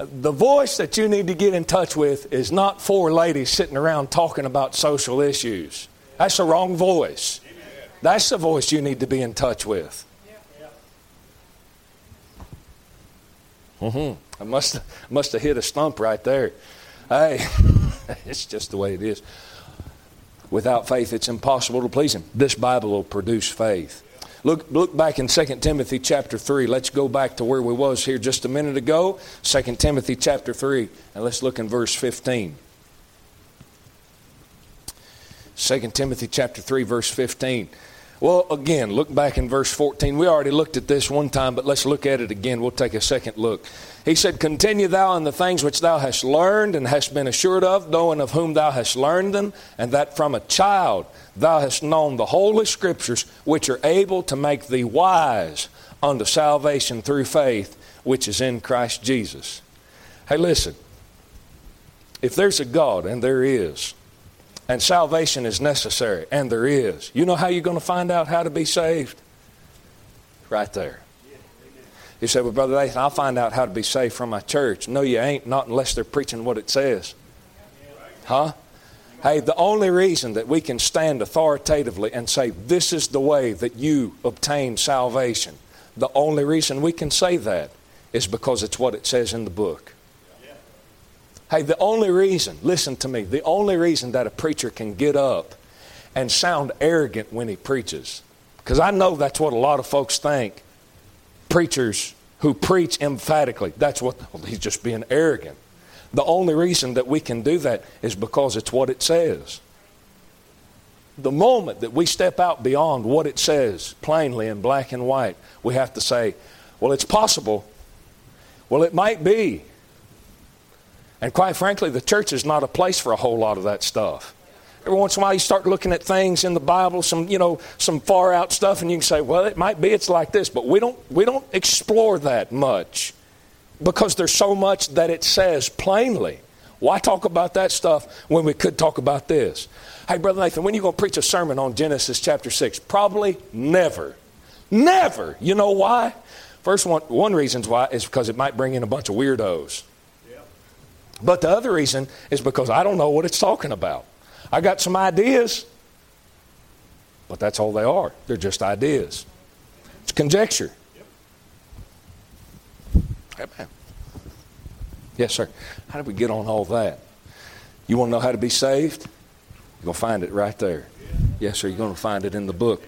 The voice that you need to get in touch with is not four ladies sitting around talking about social issues. That's the wrong voice. That's the voice you need to be in touch with. Mm-hmm. I must must have hit a stump right there. Hey, it's just the way it is. Without faith, it's impossible to please Him. This Bible will produce faith. Look, look back in 2 Timothy chapter 3. Let's go back to where we was here just a minute ago. 2 Timothy chapter 3, and let's look in verse 15. 2 Timothy chapter 3, verse 15. Well, again, look back in verse 14. We already looked at this one time, but let's look at it again. We'll take a second look. He said, Continue thou in the things which thou hast learned and hast been assured of, knowing of whom thou hast learned them, and that from a child thou hast known the holy scriptures, which are able to make thee wise unto salvation through faith, which is in Christ Jesus. Hey, listen. If there's a God, and there is, and salvation is necessary, and there is. You know how you're going to find out how to be saved? Right there. You say, Well, Brother Nathan, I'll find out how to be saved from my church. No, you ain't, not unless they're preaching what it says. Huh? Hey, the only reason that we can stand authoritatively and say, This is the way that you obtain salvation, the only reason we can say that is because it's what it says in the book. Hey, the only reason, listen to me, the only reason that a preacher can get up and sound arrogant when he preaches, because I know that's what a lot of folks think. Preachers who preach emphatically, that's what, he's just being arrogant. The only reason that we can do that is because it's what it says. The moment that we step out beyond what it says plainly in black and white, we have to say, well, it's possible. Well, it might be. And quite frankly, the church is not a place for a whole lot of that stuff. Every once in a while, you start looking at things in the Bible, some you know, some far out stuff, and you can say, "Well, it might be it's like this," but we don't we don't explore that much because there's so much that it says plainly. Why talk about that stuff when we could talk about this? Hey, Brother Nathan, when are you going to preach a sermon on Genesis chapter 6? Probably never. Never. You know why? First one, one reason why is because it might bring in a bunch of weirdos. But the other reason is because I don't know what it's talking about. I got some ideas, but that's all they are. They're just ideas. It's conjecture. Amen. Yes, sir. How did we get on all that? You want to know how to be saved? You're going to find it right there. Yes, sir. You're going to find it in the book.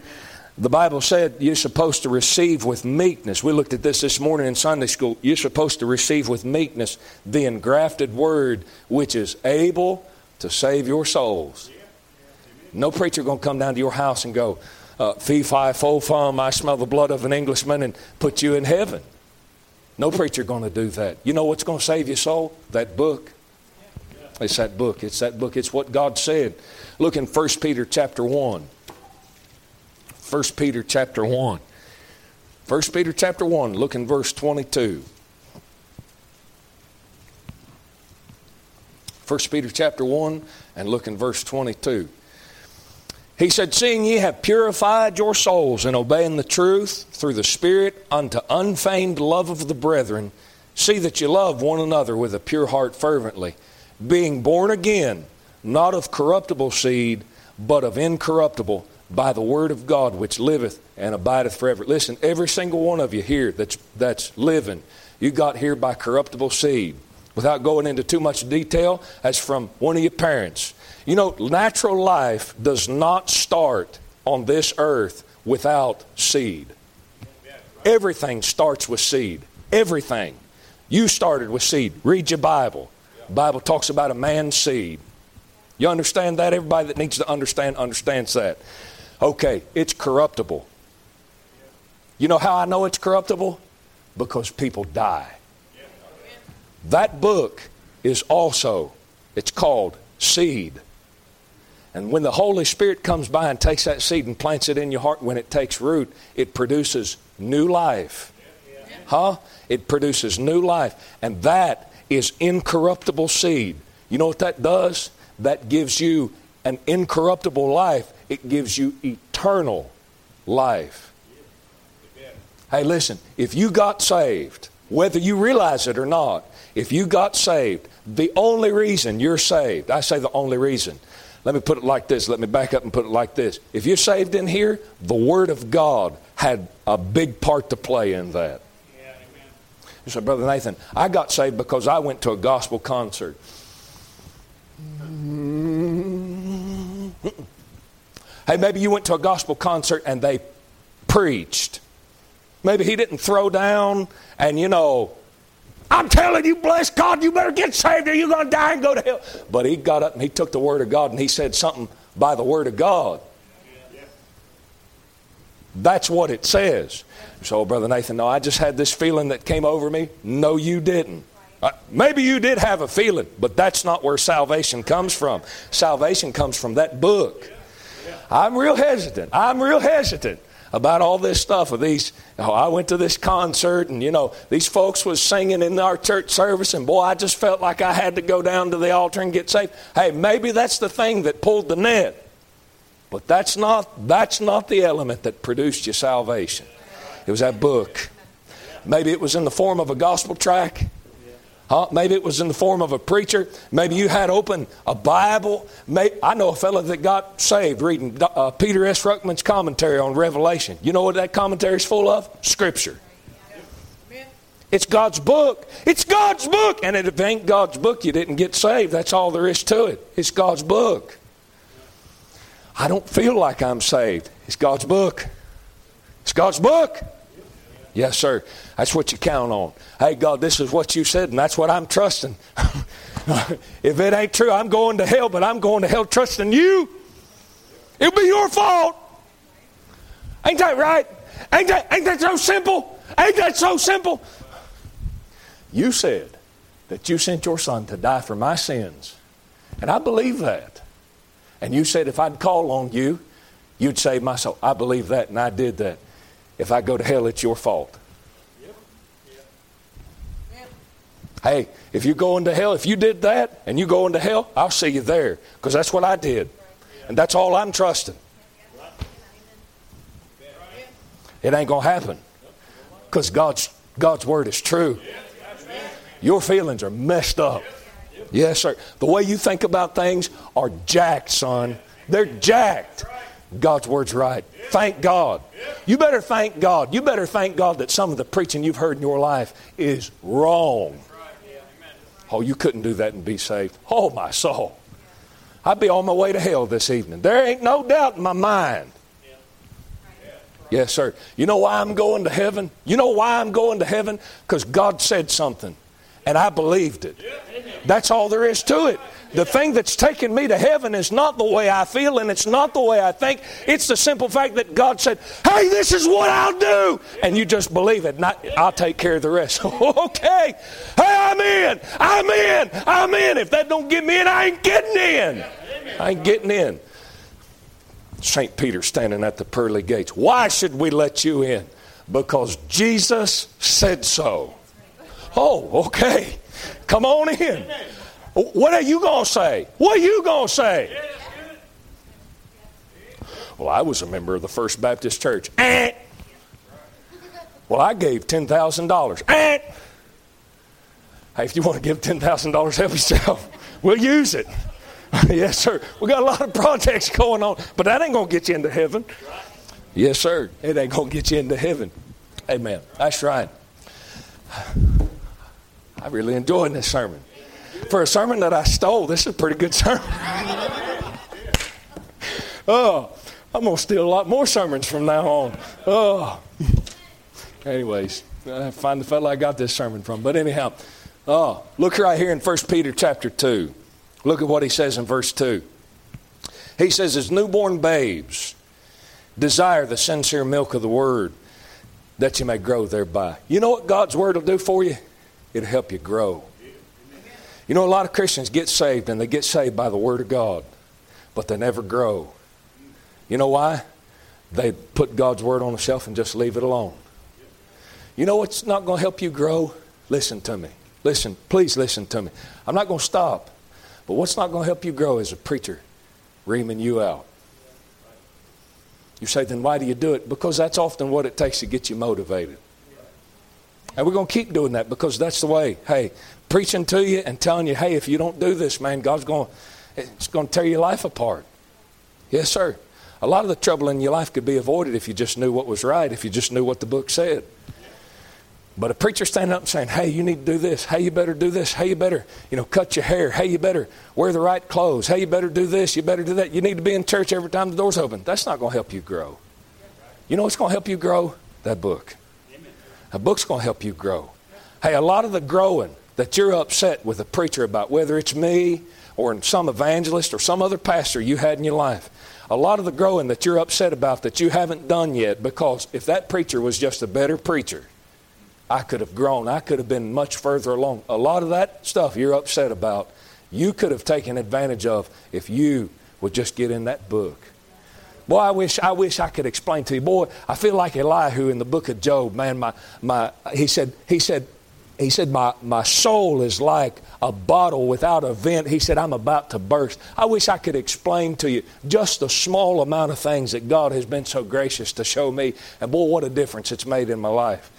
The Bible said you're supposed to receive with meekness. We looked at this this morning in Sunday school. You're supposed to receive with meekness the engrafted word which is able to save your souls. No preacher going to come down to your house and go, uh, fee, fi, fo, fum, I smell the blood of an Englishman and put you in heaven. No preacher going to do that. You know what's going to save your soul? That book. It's that book. It's that book. It's what God said. Look in 1 Peter chapter 1. 1 Peter chapter 1. 1 Peter chapter 1, look in verse 22. 1 Peter chapter 1 and look in verse 22. He said, Seeing ye have purified your souls in obeying the truth through the Spirit unto unfeigned love of the brethren, see that you love one another with a pure heart fervently, being born again, not of corruptible seed, but of incorruptible, by the word of God which liveth and abideth forever. Listen, every single one of you here that's, that's living, you got here by corruptible seed. Without going into too much detail, as from one of your parents. You know, natural life does not start on this earth without seed. Everything starts with seed. Everything. You started with seed. Read your Bible. The Bible talks about a man's seed. You understand that? Everybody that needs to understand understands that. Okay, it's corruptible. You know how I know it's corruptible? Because people die. That book is also, it's called seed. And when the Holy Spirit comes by and takes that seed and plants it in your heart, when it takes root, it produces new life. Huh? It produces new life. And that is incorruptible seed. You know what that does? That gives you an incorruptible life, it gives you eternal life. Hey, listen, if you got saved, whether you realize it or not, if you got saved, the only reason you're saved, I say the only reason, let me put it like this. Let me back up and put it like this. If you're saved in here, the Word of God had a big part to play in that. Yeah, you say, Brother Nathan, I got saved because I went to a gospel concert. Hey, maybe you went to a gospel concert and they preached. Maybe he didn't throw down and, you know, I'm telling you, bless God, you better get saved or you're going to die and go to hell. But he got up and he took the Word of God and he said something by the Word of God. That's what it says. So, Brother Nathan, no, I just had this feeling that came over me. No, you didn't. Uh, maybe you did have a feeling, but that's not where salvation comes from. Salvation comes from that book. I'm real hesitant. I'm real hesitant about all this stuff of these oh, i went to this concert and you know these folks was singing in our church service and boy i just felt like i had to go down to the altar and get saved. Hey maybe that's the thing that pulled the net but that's not that's not the element that produced your salvation. It was that book. Maybe it was in the form of a gospel track Huh? Maybe it was in the form of a preacher. Maybe you had open a Bible. I know a fellow that got saved reading uh, Peter S. Ruckman's commentary on Revelation. You know what that commentary is full of? Scripture. It's God's book. It's God's book. And if it ain't God's book, you didn't get saved. That's all there is to it. It's God's book. I don't feel like I'm saved. It's God's book. It's God's book. Yes, sir. That's what you count on. Hey, God, this is what you said, and that's what I'm trusting. if it ain't true, I'm going to hell, but I'm going to hell trusting you. It'll be your fault. Ain't that right? Ain't that, ain't that so simple? Ain't that so simple? You said that you sent your son to die for my sins. And I believe that. And you said, if I'd call on you, you'd save my soul. I believe that, and I did that. If I go to hell, it's your fault. Hey, if you go into hell, if you did that and you go into hell, I'll see you there because that's what I did. And that's all I'm trusting. It ain't going to happen because God's, God's word is true. Your feelings are messed up. Yes, sir. The way you think about things are jacked, son. They're jacked. God's word's right. Thank God. You better thank God. You better thank God that some of the preaching you've heard in your life is wrong. Oh, you couldn't do that and be saved. Oh, my soul. I'd be on my way to hell this evening. There ain't no doubt in my mind. Yes, sir. You know why I'm going to heaven? You know why I'm going to heaven? Because God said something, and I believed it. That's all there is to it. The thing that's taken me to heaven is not the way I feel and it's not the way I think. It's the simple fact that God said, Hey, this is what I'll do. And you just believe it. Not, I'll take care of the rest. okay. Hey, I'm in. I'm in. I'm in. If that don't get me in, I ain't getting in. I ain't getting in. St. Peter standing at the pearly gates. Why should we let you in? Because Jesus said so. Oh, okay. Come on in. What are you going to say? What are you going to say? Well, I was a member of the First Baptist Church. Eh. Well, I gave $10,000. Eh. Hey, if you want to give $10,000, help yourself. We'll use it. yes, sir. We got a lot of projects going on, but that ain't going to get you into heaven. Yes, sir. It ain't going to get you into heaven. Amen. That's right. I really enjoyed this sermon. For a sermon that I stole, this is a pretty good sermon. oh, I'm going to steal a lot more sermons from now on. Oh. Anyways, I find the fellow I got this sermon from. But anyhow, oh, look right here in 1 Peter chapter 2. Look at what he says in verse 2. He says, As newborn babes, desire the sincere milk of the word that you may grow thereby. You know what God's word will do for you? It'll help you grow. You know, a lot of Christians get saved and they get saved by the Word of God, but they never grow. You know why? They put God's Word on the shelf and just leave it alone. You know what's not going to help you grow? Listen to me. Listen, please listen to me. I'm not going to stop. But what's not going to help you grow is a preacher reaming you out. You say, then why do you do it? Because that's often what it takes to get you motivated. And we're going to keep doing that because that's the way. Hey, preaching to you and telling you, hey, if you don't do this, man, God's going it's going to tear your life apart. Yes, sir. A lot of the trouble in your life could be avoided if you just knew what was right, if you just knew what the book said. But a preacher standing up and saying, hey, you need to do this. Hey, you better do this. Hey, you better, you know, cut your hair. Hey, you better wear the right clothes. Hey, you better do this. You better do that. You need to be in church every time the door's open. That's not going to help you grow. You know what's going to help you grow? That book. A book's going to help you grow. Hey, a lot of the growing that you're upset with a preacher about, whether it's me or some evangelist or some other pastor you had in your life, a lot of the growing that you're upset about that you haven't done yet, because if that preacher was just a better preacher, I could have grown. I could have been much further along. A lot of that stuff you're upset about, you could have taken advantage of if you would just get in that book. Boy, I wish I wish I could explain to you. Boy, I feel like Elihu in the book of Job, man, my my he said he said he said my, my soul is like a bottle without a vent. He said, I'm about to burst. I wish I could explain to you just the small amount of things that God has been so gracious to show me. And boy, what a difference it's made in my life.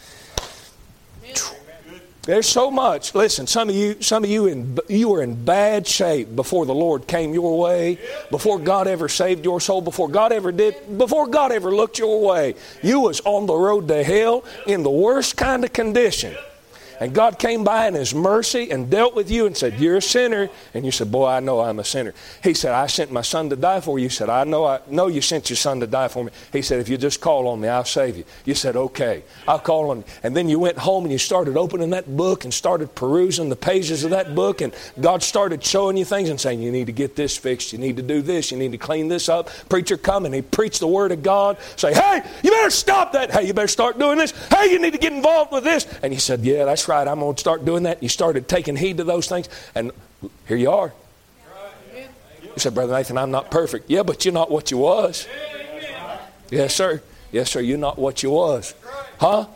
There's so much. Listen, some of you, some of you, in, you were in bad shape before the Lord came your way, before God ever saved your soul, before God ever did, before God ever looked your way. You was on the road to hell in the worst kind of condition. And God came by in His mercy and dealt with you and said, You're a sinner. And you said, Boy, I know I'm a sinner. He said, I sent my son to die for you. You said, I know, I know you sent your son to die for me. He said, If you just call on me, I'll save you. You said, Okay, I'll call on you. And then you went home and you started opening that book and started perusing the pages of that book. And God started showing you things and saying, You need to get this fixed. You need to do this. You need to clean this up. Preacher come and he preached the Word of God. Say, Hey, you better stop that. Hey, you better start doing this. Hey, you need to get involved with this. And he said, Yeah, that's right. I'm going to start doing that. You started taking heed to those things, and here you are. You said, Brother Nathan, I'm not perfect. Yeah, but you're not what you was. Yes, sir. Yes, sir. You're not what you was. Huh?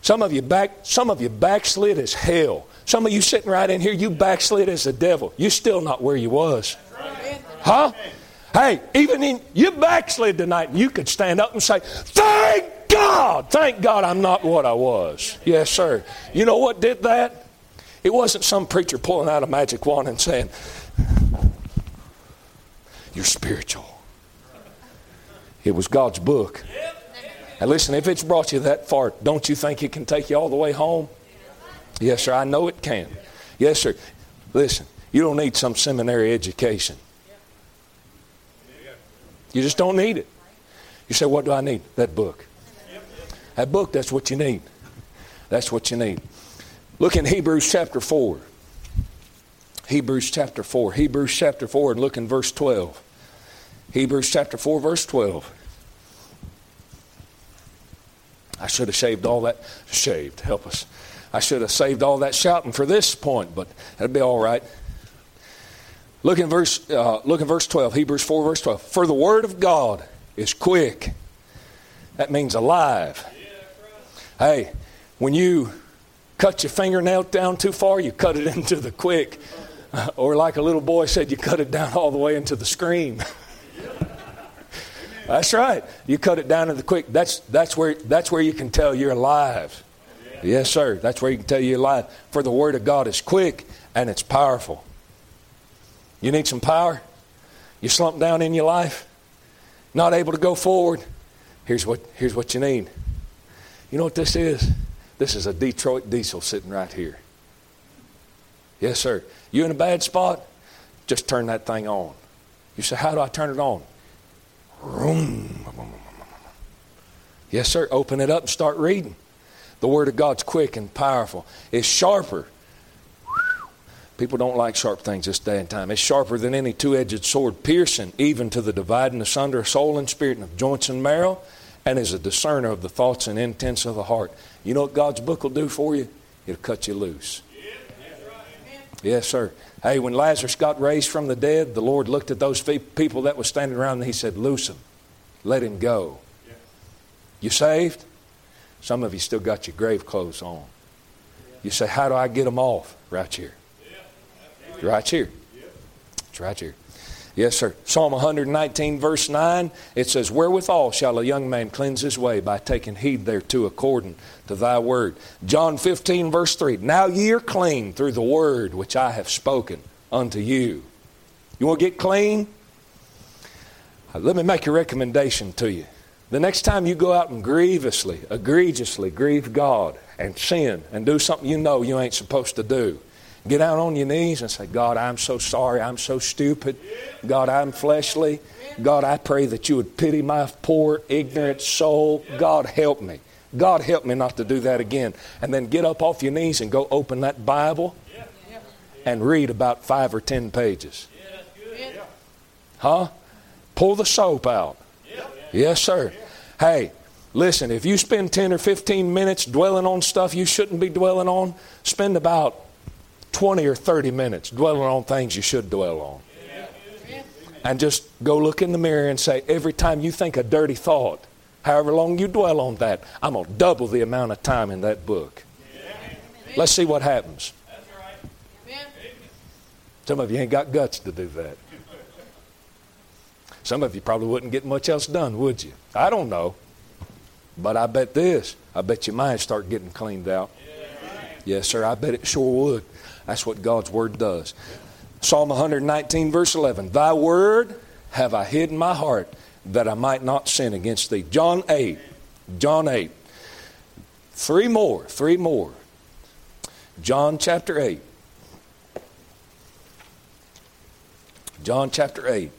Some of you back some of you backslid as hell. Some of you sitting right in here, you backslid as the devil. You're still not where you was. Huh? Hey, even in you backslid tonight, and you could stand up and say, Thank God! Thank God I'm not what I was. Yes, sir. You know what did that? It wasn't some preacher pulling out a magic wand and saying, You're spiritual. It was God's book. And listen, if it's brought you that far, don't you think it can take you all the way home? Yes, sir. I know it can. Yes, sir. Listen, you don't need some seminary education. You just don't need it. You say, What do I need? That book. That book, that's what you need. That's what you need. Look in Hebrews chapter 4. Hebrews chapter 4. Hebrews chapter 4 and look in verse 12. Hebrews chapter 4, verse 12. I should have shaved all that. Shaved, help us. I should have saved all that shouting for this point, but that'd be all right. Look in verse, uh, look in verse 12, Hebrews 4, verse 12. For the word of God is quick. That means alive. Hey, when you cut your fingernail down too far, you cut it into the quick. Uh, or like a little boy said, you cut it down all the way into the scream. That's right. You cut it down to the quick. That's, that's, where, that's where you can tell you're alive. Yes, sir. That's where you can tell you're alive. For the Word of God is quick and it's powerful. You need some power? You slump down in your life? Not able to go forward? Here's what, here's what you need. You know what this is? This is a Detroit diesel sitting right here. Yes, sir. You in a bad spot? Just turn that thing on. You say, How do I turn it on? Yes, sir. Open it up and start reading. The Word of God's quick and powerful. It's sharper. People don't like sharp things this day and time. It's sharper than any two edged sword, piercing even to the dividing asunder of soul and spirit and of joints and marrow, and is a discerner of the thoughts and intents of the heart. You know what God's book will do for you? It'll cut you loose. Yes, sir. Hey, when Lazarus got raised from the dead, the Lord looked at those people that were standing around and he said, Loose him. Let him go. You saved? Some of you still got your grave clothes on. You say, How do I get them off? Right here. Right here. It's right here. Yes, sir. Psalm 119, verse 9, it says, Wherewithal shall a young man cleanse his way by taking heed thereto according to thy word. John 15, verse 3, Now ye are clean through the word which I have spoken unto you. You want to get clean? Uh, let me make a recommendation to you. The next time you go out and grievously, egregiously grieve God and sin and do something you know you ain't supposed to do, Get out on your knees and say, God, I'm so sorry. I'm so stupid. God, I'm fleshly. God, I pray that you would pity my poor, ignorant soul. God, help me. God, help me not to do that again. And then get up off your knees and go open that Bible and read about five or ten pages. Huh? Pull the soap out. Yes, sir. Hey, listen, if you spend 10 or 15 minutes dwelling on stuff you shouldn't be dwelling on, spend about 20 or 30 minutes dwelling on things you should dwell on. And just go look in the mirror and say, every time you think a dirty thought, however long you dwell on that, I'm going to double the amount of time in that book. Let's see what happens. Some of you ain't got guts to do that. Some of you probably wouldn't get much else done, would you? I don't know. But I bet this. I bet your mind start getting cleaned out. Yes, sir. I bet it sure would. That's what God's Word does. Psalm 119, verse 11 Thy Word have I hid in my heart that I might not sin against thee. John 8. John 8. Three more. Three more. John chapter 8. John chapter 8.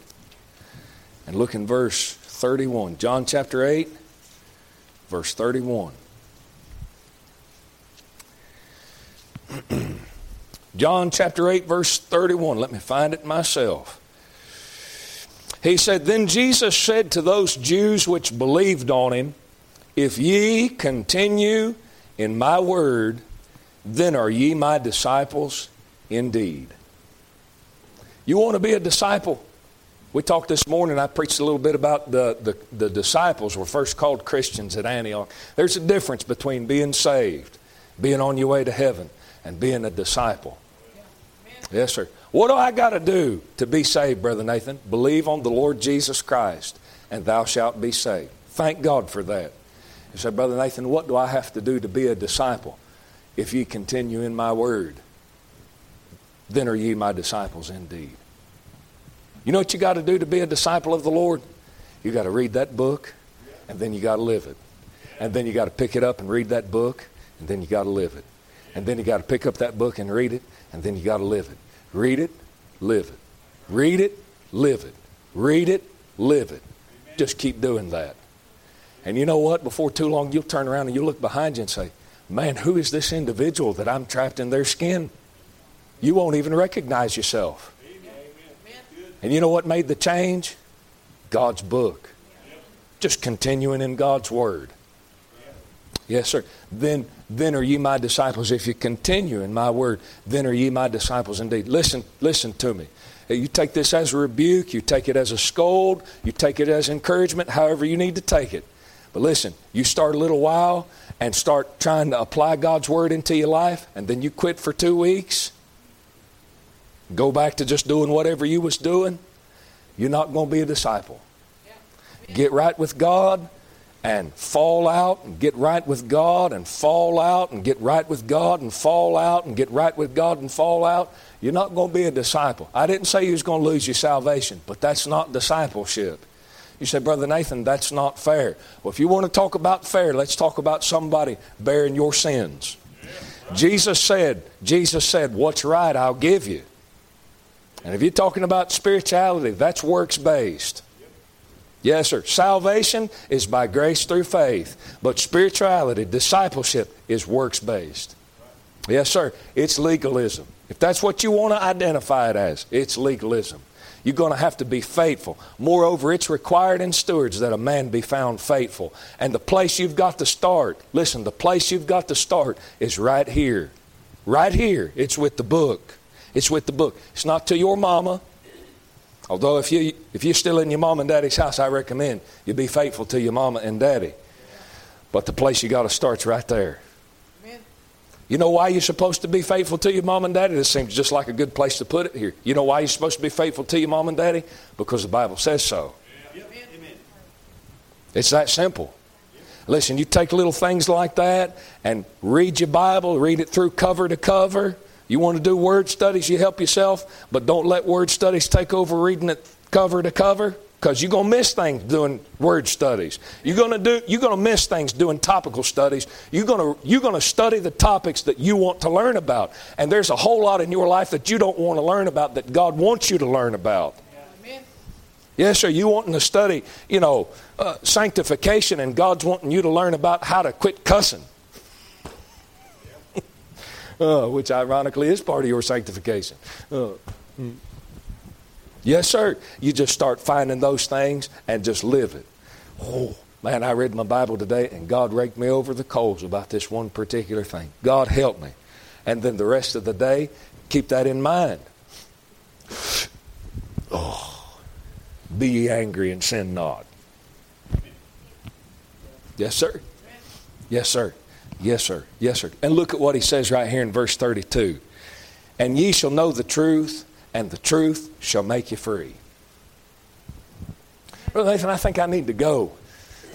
And look in verse 31. John chapter 8, verse 31. John chapter 8, verse 31. Let me find it myself. He said, Then Jesus said to those Jews which believed on him, If ye continue in my word, then are ye my disciples indeed. You want to be a disciple? We talked this morning, I preached a little bit about the, the, the disciples were first called Christians at Antioch. There's a difference between being saved, being on your way to heaven, and being a disciple. Yes, sir. What do I got to do to be saved, Brother Nathan? Believe on the Lord Jesus Christ, and thou shalt be saved. Thank God for that. You say, Brother Nathan, what do I have to do to be a disciple? If ye continue in my word, then are ye my disciples indeed. You know what you got to do to be a disciple of the Lord? You got to read that book, and then you got to live it. And then you got to pick it up and read that book, and then you got to live it. And then you got to pick up that book and read it, and then you got to live it. Read it, live it. Read it, live it. Read it, live it. Just keep doing that. And you know what? Before too long, you'll turn around and you'll look behind you and say, Man, who is this individual that I'm trapped in their skin? You won't even recognize yourself. And you know what made the change? God's book. Just continuing in God's word. Yes, sir. Then, then are ye my disciples. If you continue in my word, then are ye my disciples indeed. Listen, listen to me. You take this as a rebuke, you take it as a scold, you take it as encouragement, however you need to take it. But listen, you start a little while and start trying to apply God's word into your life, and then you quit for two weeks, go back to just doing whatever you was doing, you're not going to be a disciple. Get right with God and fall out and get right with God and fall out and get right with God and fall out and get right with God and fall out. You're not going to be a disciple. I didn't say you was going to lose your salvation, but that's not discipleship. You say, Brother Nathan, that's not fair. Well, if you want to talk about fair, let's talk about somebody bearing your sins. Jesus said, Jesus said, what's right, I'll give you. And if you're talking about spirituality, that's works based. Yes, sir. Salvation is by grace through faith, but spirituality, discipleship, is works based. Yes, sir. It's legalism. If that's what you want to identify it as, it's legalism. You're going to have to be faithful. Moreover, it's required in stewards that a man be found faithful. And the place you've got to start, listen, the place you've got to start is right here. Right here. It's with the book. It's with the book. It's not to your mama. Although if you if you're still in your mom and daddy's house, I recommend you be faithful to your mama and daddy. But the place you got to start's right there. Amen. You know why you're supposed to be faithful to your mom and daddy? This seems just like a good place to put it here. You know why you're supposed to be faithful to your mom and daddy? Because the Bible says so. Amen. It's that simple. Listen, you take little things like that and read your Bible, read it through cover to cover you want to do word studies, you help yourself, but don't let word studies take over reading it cover to cover because you're going to miss things doing word studies. You're going to do you're going to miss things doing topical studies. You're going to you're going to study the topics that you want to learn about. And there's a whole lot in your life that you don't want to learn about that God wants you to learn about. Yes, sir. You wanting to study, you know, uh, sanctification, and God's wanting you to learn about how to quit cussing uh, which ironically is part of your sanctification. Uh, hmm. Yes, sir. You just start finding those things and just live it. Oh, man, I read my Bible today and God raked me over the coals about this one particular thing. God help me. And then the rest of the day, keep that in mind. Oh, be ye angry and sin not. Yes, sir. Yes, sir. Yes, sir. Yes, sir. And look at what he says right here in verse 32. And ye shall know the truth, and the truth shall make you free. Brother Nathan, I think I need to go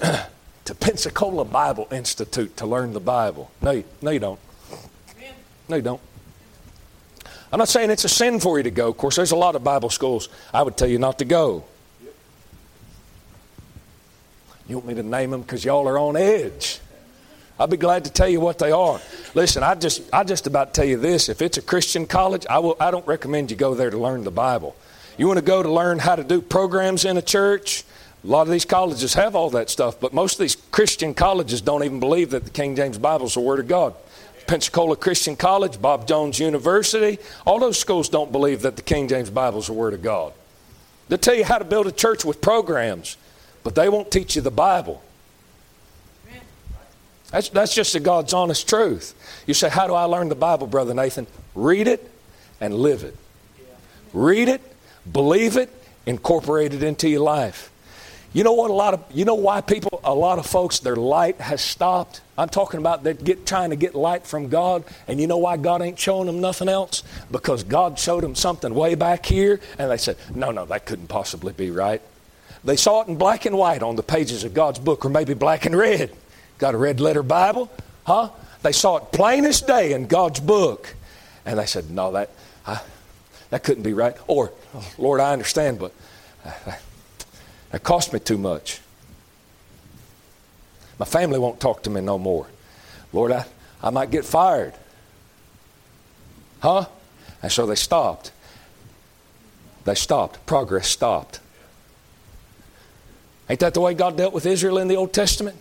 to Pensacola Bible Institute to learn the Bible. No, you, no, you don't. No, you don't. I'm not saying it's a sin for you to go. Of course, there's a lot of Bible schools I would tell you not to go. You want me to name them because y'all are on edge. I'll be glad to tell you what they are. Listen, I just I just about tell you this. If it's a Christian college, I will I don't recommend you go there to learn the Bible. You want to go to learn how to do programs in a church? A lot of these colleges have all that stuff, but most of these Christian colleges don't even believe that the King James Bible is the Word of God. Pensacola Christian College, Bob Jones University, all those schools don't believe that the King James Bible is the Word of God. They'll tell you how to build a church with programs, but they won't teach you the Bible. That's, that's just the God's honest truth. You say, How do I learn the Bible, Brother Nathan? Read it and live it. Read it, believe it, incorporate it into your life. You know what a lot of you know why people a lot of folks their light has stopped? I'm talking about they get trying to get light from God and you know why God ain't showing them nothing else? Because God showed them something way back here and they said, "No, no, that couldn't possibly be right." They saw it in black and white on the pages of God's book or maybe black and red. Got a red letter Bible? Huh? They saw it plain as day in God's book. And they said, "No, that I, that couldn't be right." Or, oh, "Lord, I understand, but uh, that cost me too much. My family won't talk to me no more. Lord, I, I might get fired. Huh? And so they stopped. They stopped. Progress stopped. Ain't that the way God dealt with Israel in the Old Testament?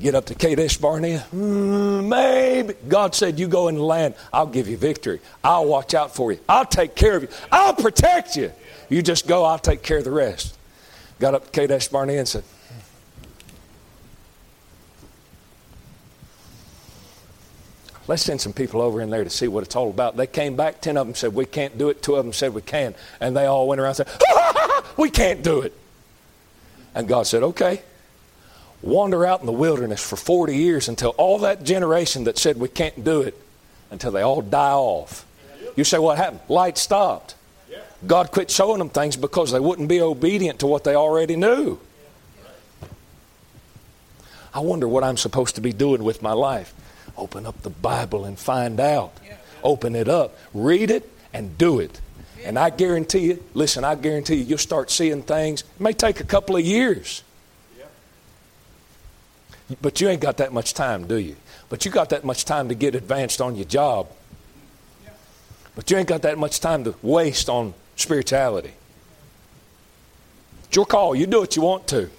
Get up to Kadesh Barnea. Mm, maybe. God said, You go in the land, I'll give you victory. I'll watch out for you. I'll take care of you. I'll protect you. You just go, I'll take care of the rest. Got up to Kadesh Barnea and said, Let's send some people over in there to see what it's all about. They came back, 10 of them said, We can't do it. Two of them said, We can. And they all went around and said, We can't do it. And God said, Okay. Wander out in the wilderness for 40 years until all that generation that said we can't do it, until they all die off. You say, What happened? Light stopped. God quit showing them things because they wouldn't be obedient to what they already knew. I wonder what I'm supposed to be doing with my life. Open up the Bible and find out. Open it up, read it, and do it. And I guarantee you, listen, I guarantee you, you'll start seeing things. It may take a couple of years. But you ain't got that much time, do you? But you got that much time to get advanced on your job. But you ain't got that much time to waste on spirituality. It's your call. You do what you want to.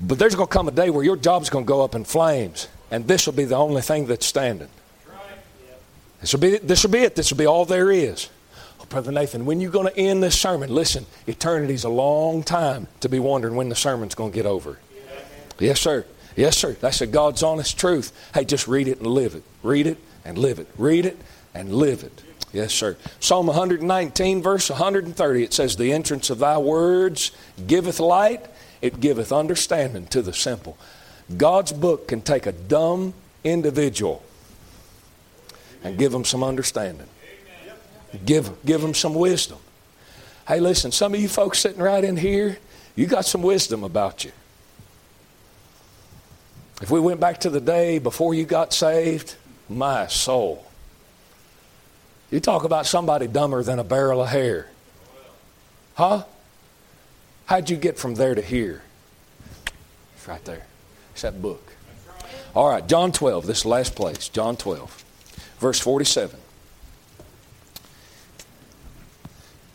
But there's going to come a day where your job's going to go up in flames, and this will be the only thing that's standing. This will be, this will be it. This will be all there is. Oh, Brother Nathan, when you're going to end this sermon? Listen, eternity's a long time to be wondering when the sermon's going to get over. Yes, sir. Yes, sir. That's the God's honest truth. Hey, just read it and live it. Read it and live it. Read it and live it. Yes, sir. Psalm 119, verse 130, it says, The entrance of thy words giveth light, it giveth understanding to the simple. God's book can take a dumb individual and give them some understanding. Give, give them some wisdom. Hey, listen, some of you folks sitting right in here, you got some wisdom about you. If we went back to the day before you got saved, my soul. You talk about somebody dumber than a barrel of hair. Huh? How'd you get from there to here? It's right there. It's that book. All right, John 12, this last place. John 12, verse 47.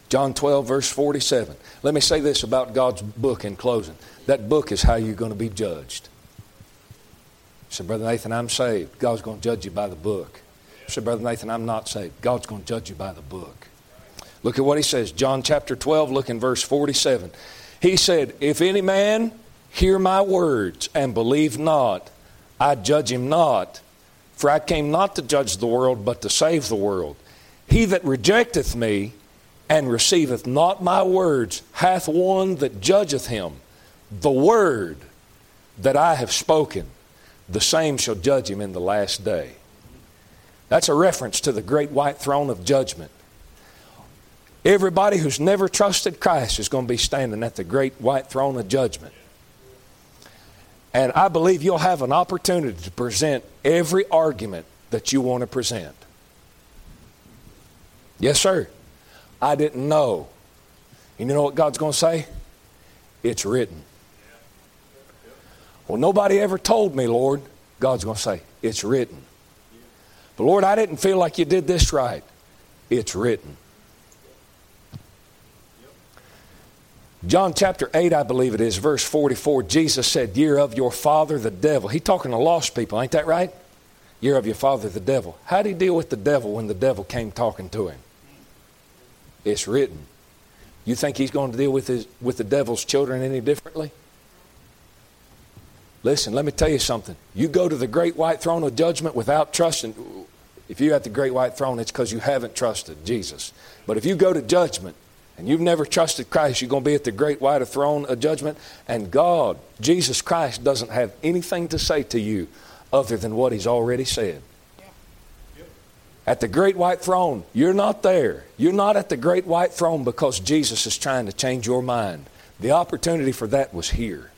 John 12, verse 47. Let me say this about God's book in closing. That book is how you're going to be judged. So, Brother Nathan, I'm saved. God's going to judge you by the book said, Brother Nathan, I'm not saved. God's going to judge you by the book. Look at what he says. John chapter 12, look in verse 47. He said, If any man hear my words and believe not, I judge him not. For I came not to judge the world, but to save the world. He that rejecteth me and receiveth not my words hath one that judgeth him. The word that I have spoken, the same shall judge him in the last day. That's a reference to the great white throne of judgment. Everybody who's never trusted Christ is going to be standing at the great white throne of judgment. And I believe you'll have an opportunity to present every argument that you want to present. Yes, sir. I didn't know. And you know what God's going to say? It's written. Well, nobody ever told me, Lord. God's going to say, It's written. But Lord, I didn't feel like you did this right. It's written. John chapter 8, I believe it is, verse 44, Jesus said, Year of your father the devil. He talking to lost people, ain't that right? Year of your father the devil. How did he deal with the devil when the devil came talking to him? It's written. You think he's going to deal with, his, with the devil's children any differently? Listen, let me tell you something. You go to the great white throne of judgment without trusting. If you're at the great white throne, it's because you haven't trusted Jesus. But if you go to judgment and you've never trusted Christ, you're going to be at the great white throne of judgment. And God, Jesus Christ, doesn't have anything to say to you other than what He's already said. At the great white throne, you're not there. You're not at the great white throne because Jesus is trying to change your mind. The opportunity for that was here.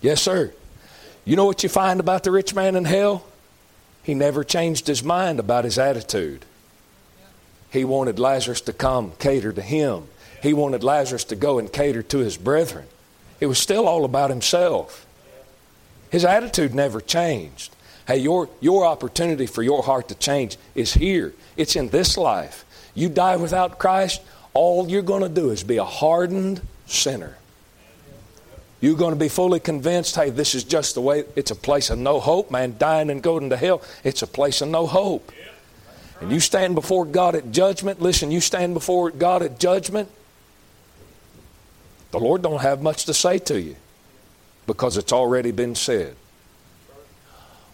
Yes, sir. You know what you find about the rich man in hell? He never changed his mind about his attitude. He wanted Lazarus to come cater to him. He wanted Lazarus to go and cater to his brethren. It was still all about himself. His attitude never changed. Hey, your, your opportunity for your heart to change is here. It's in this life. You die without Christ, all you're going to do is be a hardened sinner. You're going to be fully convinced, hey, this is just the way, it's a place of no hope, man. Dying and going to hell, it's a place of no hope. And you stand before God at judgment. Listen, you stand before God at judgment. The Lord don't have much to say to you because it's already been said.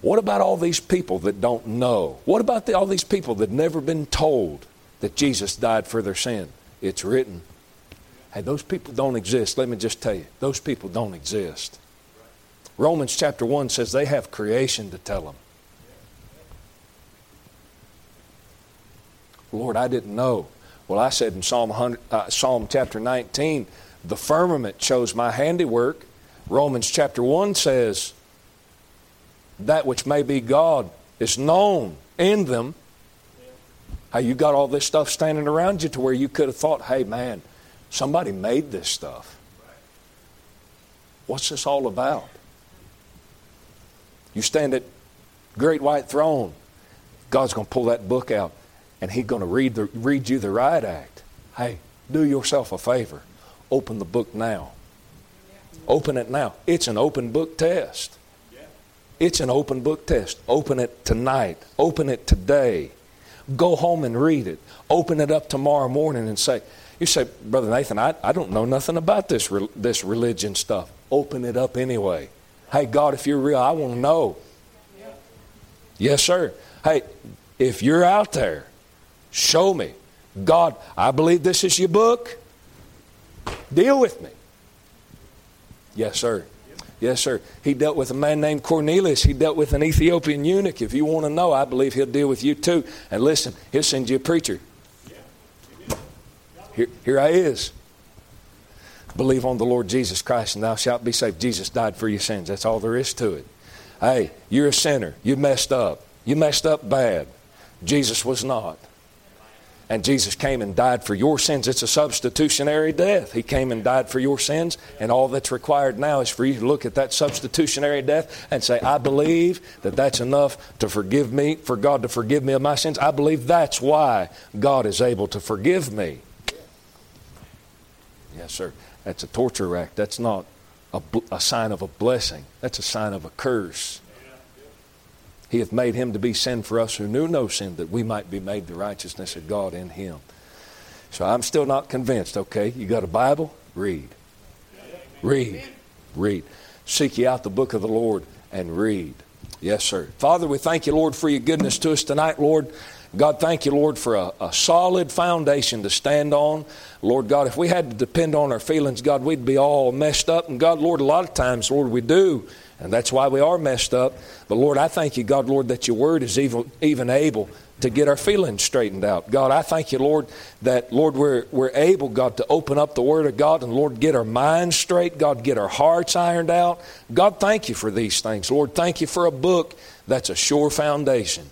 What about all these people that don't know? What about the, all these people that never been told that Jesus died for their sin? It's written. Hey, those people don't exist. Let me just tell you, those people don't exist. Romans chapter 1 says they have creation to tell them. Lord, I didn't know. Well, I said in Psalm, 100, uh, Psalm chapter 19, the firmament shows my handiwork. Romans chapter 1 says, that which may be God is known in them. How you got all this stuff standing around you to where you could have thought, hey, man, somebody made this stuff. What's this all about? You stand at great white throne. God's going to pull that book out and he's going to read, the, read you the right act. Hey, do yourself a favor. Open the book now. Open it now. It's an open book test. It's an open book test. Open it tonight. Open it today. Go home and read it. Open it up tomorrow morning and say, You say, Brother Nathan, I, I don't know nothing about this, this religion stuff. Open it up anyway. Hey, God, if you're real, I want to know. Yes, sir. Hey, if you're out there Show me. God, I believe this is your book. Deal with me. Yes, sir. Yes, sir. He dealt with a man named Cornelius. He dealt with an Ethiopian eunuch. If you want to know, I believe he'll deal with you too. And listen, he'll send you a preacher. Here, here I is. Believe on the Lord Jesus Christ and thou shalt be saved. Jesus died for your sins. That's all there is to it. Hey, you're a sinner. You messed up. You messed up bad. Jesus was not. And Jesus came and died for your sins. It's a substitutionary death. He came and died for your sins, and all that's required now is for you to look at that substitutionary death and say, I believe that that's enough to forgive me, for God to forgive me of my sins. I believe that's why God is able to forgive me. Yes, sir. That's a torture rack. That's not a, a sign of a blessing, that's a sign of a curse. He hath made him to be sin for us who knew no sin, that we might be made the righteousness of God in him. So I'm still not convinced, okay? You got a Bible? Read. Read. Read. Seek ye out the book of the Lord and read. Yes, sir. Father, we thank you, Lord, for your goodness to us tonight, Lord. God, thank you, Lord, for a, a, solid foundation to stand on. Lord God, if we had to depend on our feelings, God, we'd be all messed up. And God, Lord, a lot of times, Lord, we do. And that's why we are messed up. But Lord, I thank you, God, Lord, that your word is even, even able to get our feelings straightened out. God, I thank you, Lord, that, Lord, we're, we're able, God, to open up the Word of God and, Lord, get our minds straight. God, get our hearts ironed out. God, thank you for these things. Lord, thank you for a book that's a sure foundation.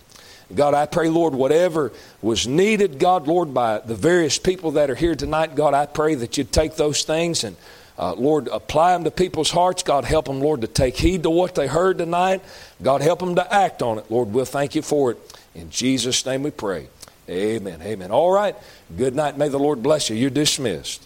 God, I pray, Lord, whatever was needed, God, Lord, by the various people that are here tonight, God, I pray that you'd take those things and uh, Lord, apply them to people's hearts. God, help them, Lord, to take heed to what they heard tonight. God, help them to act on it. Lord, we'll thank you for it. In Jesus' name we pray. Amen. Amen. All right. Good night. May the Lord bless you. You're dismissed.